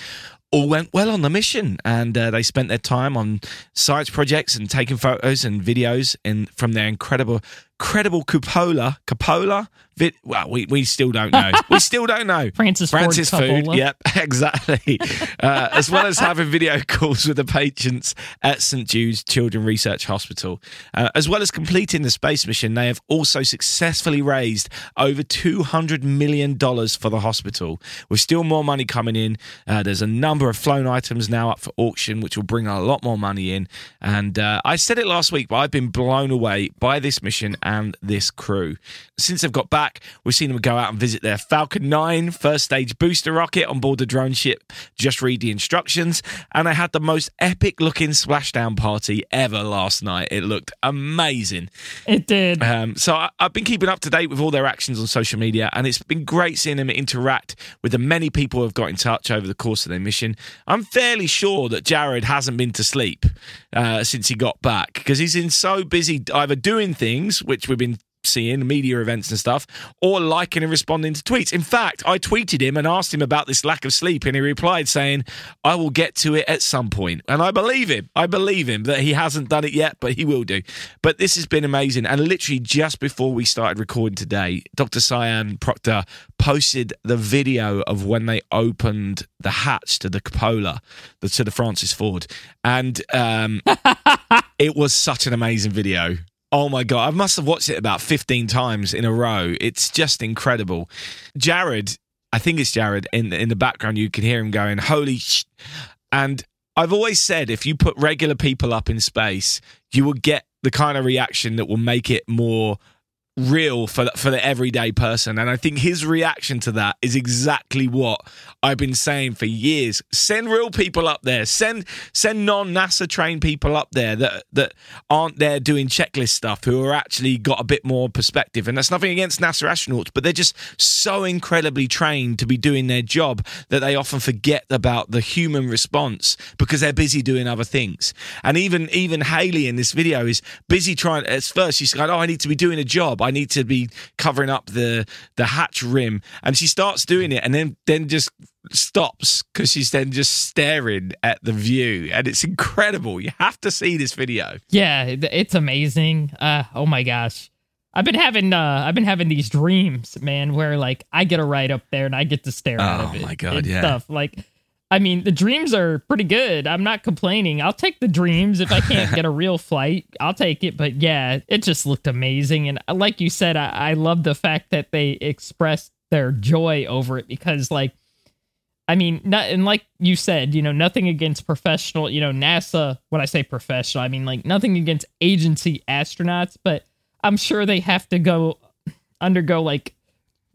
All went well on the mission, and uh, they spent their time on science projects and taking photos and videos in from their incredible, credible cupola. Cupola? Vid- well, we, we still don't know. we still don't know. Francis Ford Francis Food. Coppola. Yep, exactly. uh, as well as having video calls with the patients at St Jude's Children Research Hospital. Uh, as well as completing the space mission, they have also successfully raised over $200 million for the hospital, with still more money coming in. Uh, there's a number of flown items now up for auction, which will bring a lot more money in. And uh, I said it last week, but I've been blown away by this mission and this crew. Since they've got back, we've seen them go out and visit their Falcon 9 first stage booster rocket on board the drone ship. Just read the instructions. And they had the most epic looking splashdown party ever last night. It looked amazing. it did Um, so I, I've been keeping up to date with all their actions on social media, and it's been great seeing them interact with the many people who have got in touch over the course of their mission. I'm fairly sure that Jared hasn't been to sleep uh, since he got back because he's been so busy either doing things, which we've been seeing media events and stuff or liking and responding to tweets. In fact i tweeted him and asked him about this lack of sleep and he replied saying i will get to it at some point. and i believe him. I believe him that he hasn't done it yet but he will do. But this has been amazing. And literally just before we started recording today dr sian proctor posted the video of when they opened the hatch to the cupola the, to the francis ford. And um it was such an amazing video. Oh my god, I must have watched it about 15 times in a row. It's just incredible. Jared, I think it's Jared in in the background you can hear him going, "Holy sh-. And I've always said if you put regular people up in space, you will get the kind of reaction that will make it more real for the, for the everyday person. And i think his reaction to that is exactly what i've been saying for years. Send real people up there. Send send non-nasa trained people up there that that aren't there doing checklist stuff who are actually got a bit more perspective. And that's nothing against nasa astronauts but they're just so incredibly trained to be doing their job that they often forget about the human response because they're busy doing other things. And even even hayley in this video is busy trying at first she's like oh i need to be doing a job I need to be covering up the the hatch rim." And she starts doing it, and then then just stops because she's then just staring at the view, and it's incredible. You have to see this video. Yeah, it's amazing. Uh, oh my gosh. I've been having uh I've been having these dreams, man, where like I get a ride up there and I get to stare out Oh of it. my God, yeah. Stuff like I mean, the dreams are pretty good. I'm not complaining. I'll take the dreams if I can't get a real flight. I'll take it. But yeah, it just looked amazing. And like you said, I, I love the fact that they expressed their joy over it because, like, I mean, not, and like you said, you know, nothing against professional, you know, NASA. When I say professional, I mean like nothing against agency astronauts, but I'm sure they have to go undergo like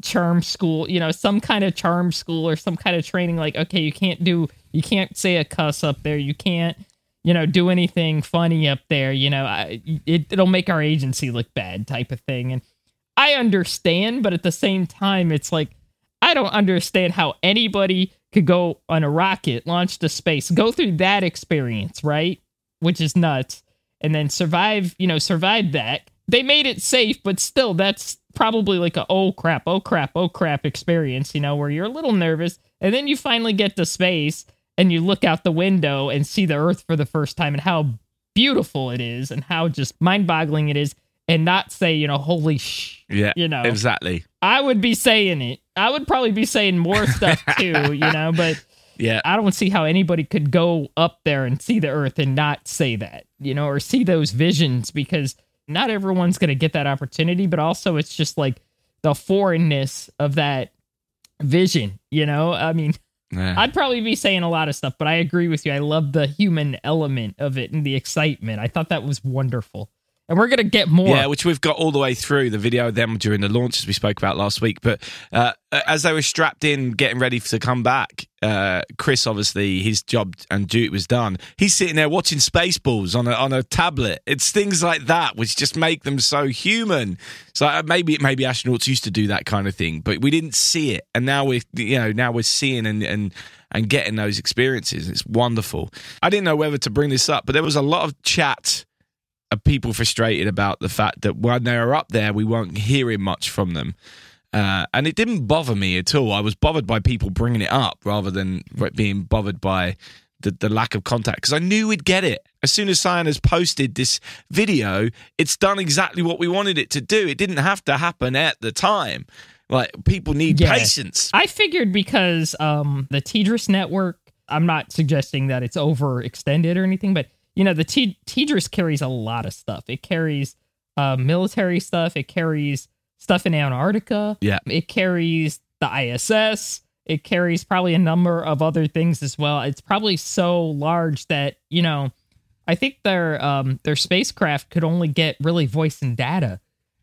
charm school, you know, some kind of charm school or some kind of training. Like, okay, you can't do, you can't say a cuss up there, you can't, you know, do anything funny up there. You know, I, it, it'll make our agency look bad, type of thing. And I understand, but at the same time, it's like I don't understand how anybody could go on a rocket, launch to space, go through that experience, right? Which is nuts, and then survive, you know, survive that. They made it safe, but still, that's probably like a oh crap, oh crap, oh crap experience, you know, where you're a little nervous, and then you finally get to space and you look out the window and see the Earth for the first time and how beautiful it is and how just mind boggling it is, and not say, you know, holy sh, Yeah, you know, exactly. I would be saying it. I would probably be saying more stuff too, you know, but Yeah, I don't see how anybody could go up there and see the earth and not say that, you know, or see those visions because not everyone's going to get that opportunity, but also it's just like the foreignness of that vision, you know? I mean, yeah. I'd probably be saying a lot of stuff, but I agree with you. I love the human element of it and the excitement. I thought that was wonderful. And we're going to get more. Yeah, which we've got all the way through the video of them during the launch, as we spoke about last week. But uh, as they were strapped in, getting ready to come back, uh, Chris obviously his job and duty was done. He's sitting there watching Spaceballs on a on a tablet. It's things like that which just make them so human. So uh, maybe maybe astronauts used to do that kind of thing, but we didn't see it, and now we're you know now we're seeing and and and getting those experiences. It's wonderful. I didn't know whether to bring this up, but there was a lot of chat of people frustrated about the fact that when they were up there, we weren't hearing much from them. Uh, and it didn't bother me at all. I was bothered by people bringing it up rather than being bothered by the, the lack of contact because I knew we'd get it. As soon as Sian has posted this video, it's done exactly what we wanted it to do. It didn't have to happen at the time. Like, people need Yeah. patience. I figured because um, the TDRS network, I'm not suggesting that it's overextended or anything, but you know, the T- TDRS carries a lot of stuff. It carries uh, military stuff. It carries stuff in Antarctica. Yeah. It carries the ISS. It carries probably a number of other things as well. It's probably so large that you know, I think their um, their spacecraft could only get really voice and data.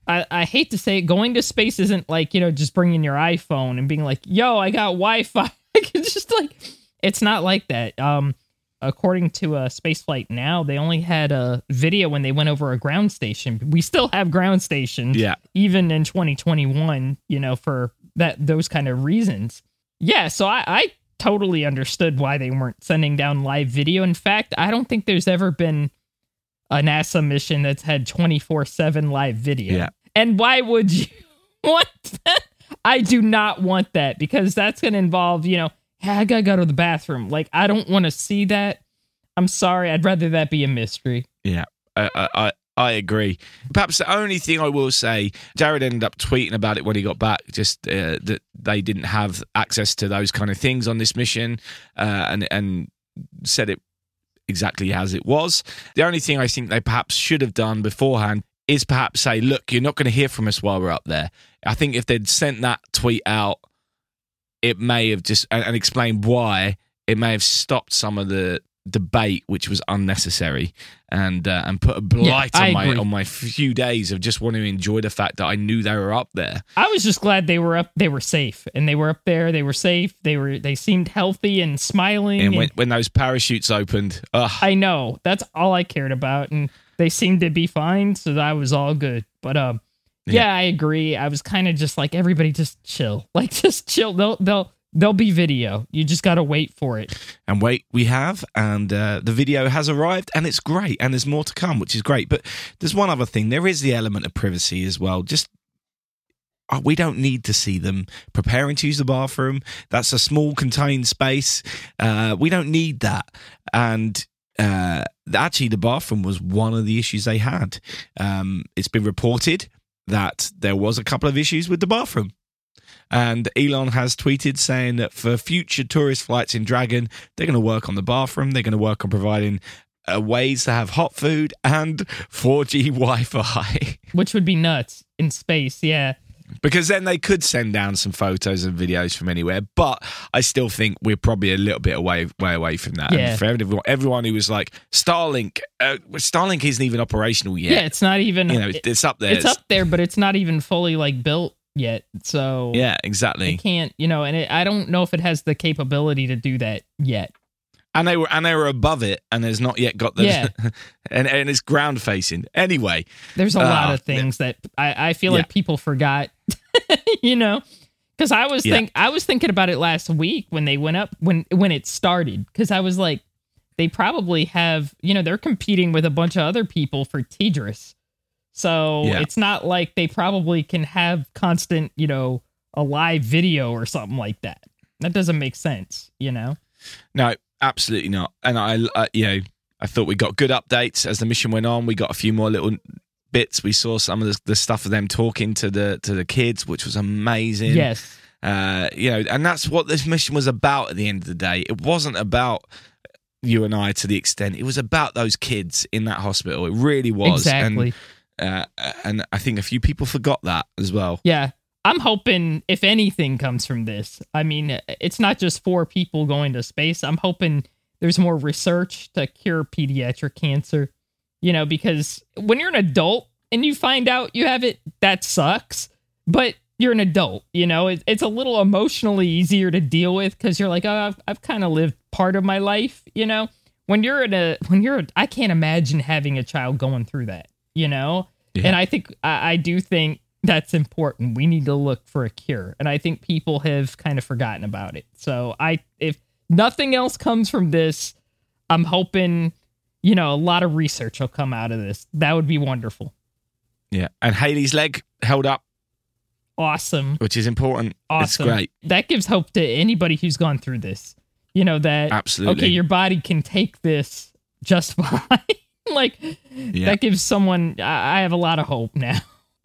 I, I hate to say it, going to space isn't like, you know, just bringing your iPhone and being like, yo, I got Wi Fi. it's just like, it's not like that. Um, according to uh, Spaceflight Now, they only had a video when they went over a ground station. We still have ground stations, Yeah. even in 2021, you know, for that those kind of reasons. Yeah, so I, I totally understood why they weren't sending down live video. In fact, I don't think there's ever been a NASA mission that's had 24 7 live video. Yeah. And why would you want that? I do not want that because that's going to involve, you know, I got to go to the bathroom. Like, I don't want to see that. I'm sorry. I'd rather that be a mystery. Yeah, I, I, I- I agree. Perhaps the only thing I will say, Jared ended up tweeting about it when he got back, just uh, that they didn't have access to those kind of things on this mission, uh, and and said it exactly as it was. The only thing I think they perhaps should have done beforehand is perhaps say, look, you're not going to hear from us while we're up there. I think if they'd sent that tweet out, it may have just and, and explained why it may have stopped some of the debate which was unnecessary and uh, and put a blight I on my agree. on my few days of just wanting to enjoy the fact that I knew they were up there. I was just glad they were up. They were safe, and they were up there. They were safe. They were. They seemed healthy and smiling. And and- when, when those parachutes opened, ugh, I know that's all I cared about, and they seemed to be fine, so that was all good. But um, yeah, I agree. I was kind of just like everybody, just chill, like just chill. They'll they'll they'll be video. You just gotta wait for it. and wait, we have, and uh, the video has arrived, and it's great, and there's more to come, which is great. But there's one other thing: there is the element of privacy as well. Just uh, we don't need to see them preparing to use the bathroom. That's a small contained space. Uh, we don't need that. And uh, actually, the bathroom was one of the issues they had. Um, it's been reported that there was a couple of issues with the bathroom. And Elon has tweeted saying that for future tourist flights in Dragon, they're going to work on the bathroom. They're going to work on providing uh, ways to have hot food and 4G Wi Fi. which would be nuts in space. Yeah. Because then they could send down some photos and videos from anywhere. But I still think we're probably a little bit away, way away from that. Yeah. And for everyone, everyone who was like Starlink, uh, Starlink isn't even operational yet. Yeah. it's not even. you know, it- it's up there. it's up there, but it's not even fully like built yet. So Yeah, exactly. it can't. You know, and it, I don't know if it has the capability to do that yet. And they were and they were above it, and there's not yet got the Yeah. and and it's ground facing. Anyway, There's a lot Uh, of things that I, I feel Yeah. like people forgot. you know, because I was Yeah. think I was thinking about it last week when they went up when when it started. Because I was like, they probably have you know they're competing with a bunch of other people for TDRS, so it's not like they probably can have constant you know a live video or something like that. That doesn't make sense. You know. No, absolutely not. And I, uh, you know, I thought we got good updates as the mission went on. We got a few more little bits. We saw some of the, the stuff of them talking to the to the kids, which was amazing. Yes. Uh, you know, and that's what this mission was about. At the end of the day, it wasn't about you and I to the extent. It was about those kids in that hospital. It really was. Exactly. And, uh, and I think a few people forgot that as well. Yeah. I'm hoping if anything comes from this, I mean, it's not just four people going to space. I'm hoping there's more research to cure pediatric cancer, you know, because when you're an adult and you find out you have it, that sucks. But you're an adult, you know, it, it's a little emotionally easier to deal with because you're like, oh, I've, I've kind of lived part of my life, you know. When you're in a, when you're, I can't imagine having a child going through that, you know. Yeah. And I think I, I do think that's important. We need to look for a cure, and I think people have kind of forgotten about it. So I, if nothing else comes from this, I'm hoping, you know, a lot of research will come out of this. That would be wonderful. Yeah. And Hayley's leg held up, Awesome. which is important. Awesome. It's great. That gives hope to anybody who's gone through this. You know that Absolutely. okay, your body can take this just fine. like Yeah. that gives someone. I I have a lot of hope now.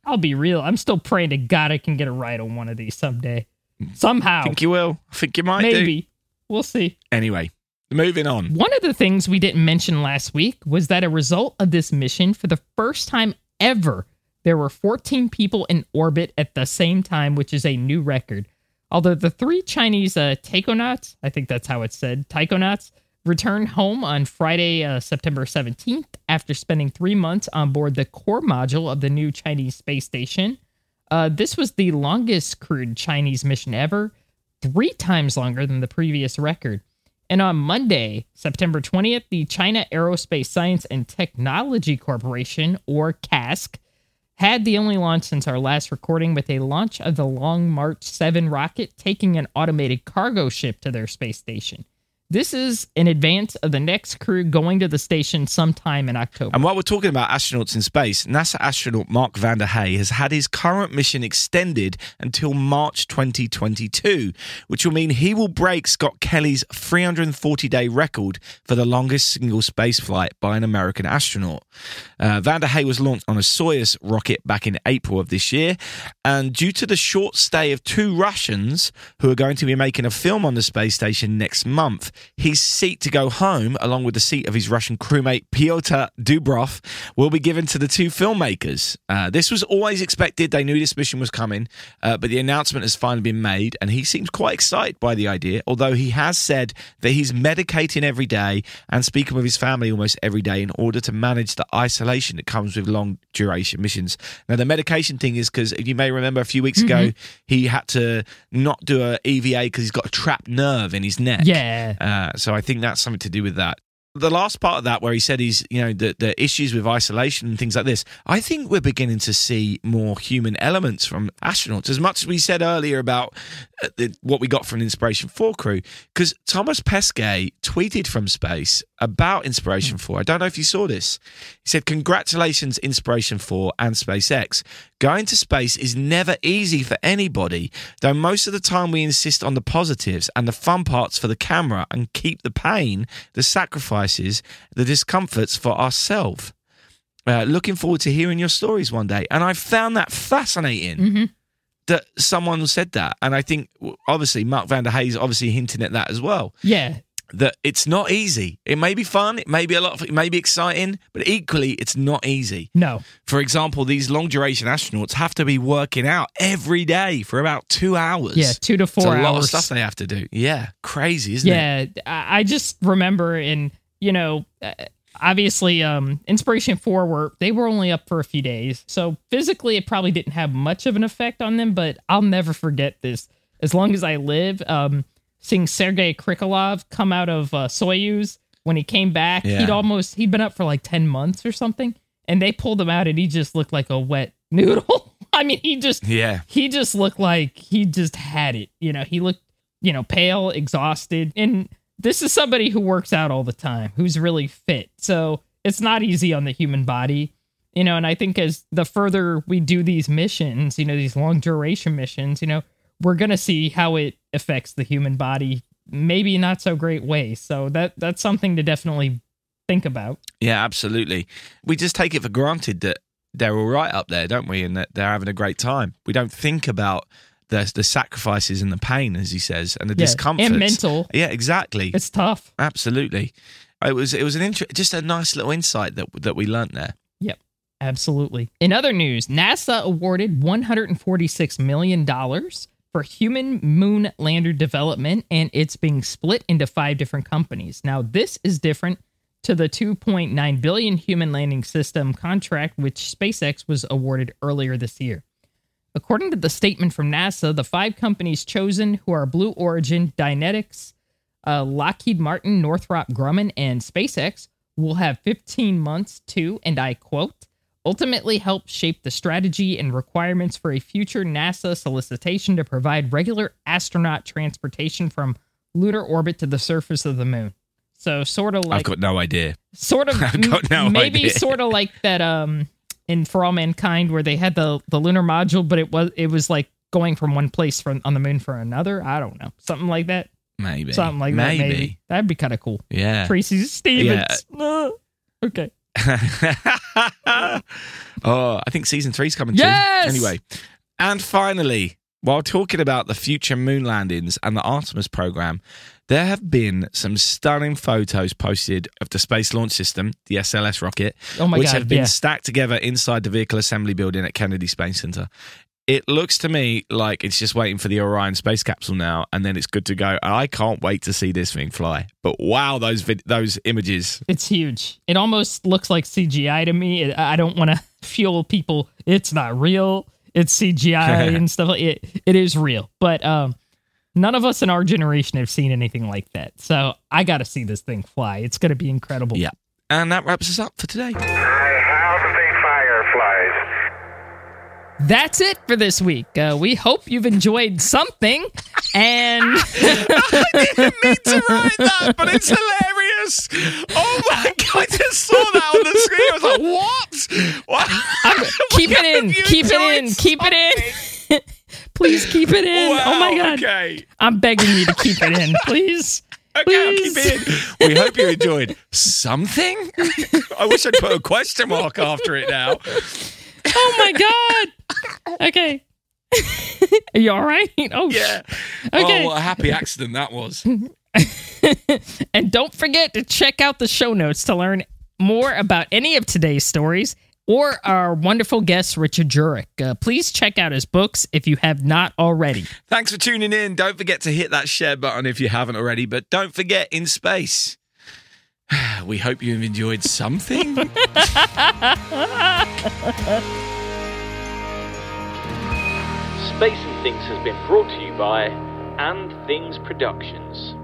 I'll be real. I'm still praying to God I can get a ride on one of these someday. Somehow, I think you will. I think you might do. maybe. We'll see. Anyway, moving on. One of the things we didn't mention last week was that a result of this mission, for the first time ever, there were 14 people in orbit at the same time, which is a new record. Although the three Chinese uh, taikonauts, I think that's how it's said, taikonauts, returned home on Friday, uh, September 17th, after spending three months on board the core module of the new Chinese space station. Uh, this was the longest crewed Chinese mission ever, three times longer than the previous record. And on Monday, September 20th, the China Aerospace Science and Technology Corporation, or CASC, had the only launch since our last recording with a launch of the Long March 7 rocket taking an automated cargo ship to their space station. This is in advance of the next crew going to the station sometime in October. And while we're talking about astronauts in space, NASA astronaut Mark Vande Hei has had his current mission extended until March 2022, which will mean he will break Scott Kelly's 340 day record for the longest single space flight by an American astronaut. Uh, Van was launched on a Soyuz rocket back in April of this year, and due to the short stay of two Russians who are going to be making a film on the space station next month, his seat to go home, along with the seat of his Russian crewmate Pyotr Dubrov, will be given to the two filmmakers. Uh, this was always expected; they knew this mission was coming, uh, but the announcement has finally been made, and he seems quite excited by the idea. Although he has said that he's medicating every day and speaking with his family almost every day in order to manage the isolation that comes with long duration missions. Now, the medication thing is because you may remember a few weeks ago he had to not do a EVA because he's got a trapped nerve in his neck. yeah. Uh, Uh, so I think that's something to do with that. The last part of that where he said he's you know the the issues with isolation and things like this i think we're beginning to see more human elements from astronauts. As much as we said earlier about uh, the, what we got from inspiration 4 crew because thomas pesquet tweeted from space about inspiration 4 i don't know if you saw this. He said congratulations inspiration 4 and spacex. Going to space is never easy for anybody though most of the time we insist on the positives and the fun parts for the camera and keep the pain the sacrifices the discomforts for ourselves uh, looking forward to hearing your stories one day. And i found that fascinating Mm-hmm. that someone said that. And i think obviously mark Vande Hei's obviously hinting at that as well. Yeah. that it's not easy. It may be fun. It may be a lot of, it may be exciting but equally it's not easy. No. for example these long duration astronauts have to be working out every day for about two hours. Yeah. Two to it's four a lot of stuff they have to do. Yeah. Crazy isn't it? Yeah. I just remember in, you know, uh, obviously, um, Inspiration 4 were, they were only up for a few days. So physically, it probably didn't have much of an effect on them, but I'll never forget this. As long as I live, um, seeing Sergei Krikalev come out of uh, Soyuz when he came back, Yeah. he'd almost, he'd been up for like 10 months or something. And they pulled him out and he just looked like a wet noodle. I mean, he just, yeah he just looked like he just had it. You know, he looked, you know, pale, exhausted. And this is somebody who works out all the time, who's really fit. So it's not easy on the human body. You know, and I think as the further we do these missions, you know, these long duration missions, you know, we're gonna see how it affects the human body, maybe not so great ways. So that that's something to definitely think about. Yeah, absolutely. We just take it for granted that they're all right up there, don't we? And that they're having a great time. We don't think about the the sacrifices and the pain, as he says, and the Yeah, discomfort and mental. Yeah, exactly. It's tough. Absolutely. It was it was an inter- just a nice little insight that that we learnt there. Yep, absolutely. In other news, NASA awarded $146 million for human moon lander development, and it's being split into five different companies. Now, this is different to the 2.9 billion human landing system contract which SpaceX was awarded earlier this year. According to the statement from NASA, the five companies chosen, who are Blue Origin, Dynetics, uh, Lockheed Martin, Northrop Grumman, and SpaceX, will have 15 months to, and I quote, ultimately help shape the strategy and requirements for a future NASA solicitation to provide regular astronaut transportation from lunar orbit to the surface of the moon. So sort of like I've got no idea. sort of I've got no maybe idea. sort of like that um in For All Mankind where they had the the lunar module, but it was it was like going from one place from on the moon for another. I don't know, something like that. Maybe. Something like maybe. that. Maybe that'd be kind of cool. Yeah. Tracy Stevens. Uh, okay. oh, I think season three's coming Yes! soon. Anyway, and finally, while talking about the future moon landings and the Artemis program, there have been some stunning photos posted of the Space Launch System, the SLS rocket, Oh which God, have been yeah. stacked together inside the Vehicle Assembly Building at Kennedy Space Center. It looks to me like it's just waiting for the Orion space capsule now, and then it's good to go. I can't wait to see this thing fly. But wow, those vid- those images! It's huge. It almost looks like CGI to me. I don't want to fuel people. It's not real. It's CGI and stuff like it. It is real, but um, none of us in our generation have seen anything like that. So I got to see this thing fly. It's going to be incredible. Yeah, and that wraps us up for today. How do they fireflies? That's it for this week. Uh, we hope you've enjoyed something, and I didn't mean to write that, but it's hilarious. Oh my god, I just saw that on the screen. I was like, what? What? keep it in, keep it in, keep it in. Please keep it in. Wow, oh my god, Okay. I'm begging you to keep it in, please. Okay, I'll keep it in. We hope you enjoyed something. I wish I'd put a question mark after it now. Oh my god. Okay. Are you all right? Oh Yeah. Okay. Oh, what a happy accident that was. And don't forget to check out the show notes to learn more about any of today's stories or our wonderful guest, Richard Jurek. Uh, please check out his books if you have not already. Thanks for tuning in. Don't forget to hit that share button if you haven't already, but don't forget in space. We hope you've enjoyed something. Space and Things has been brought to you by And Things Productions.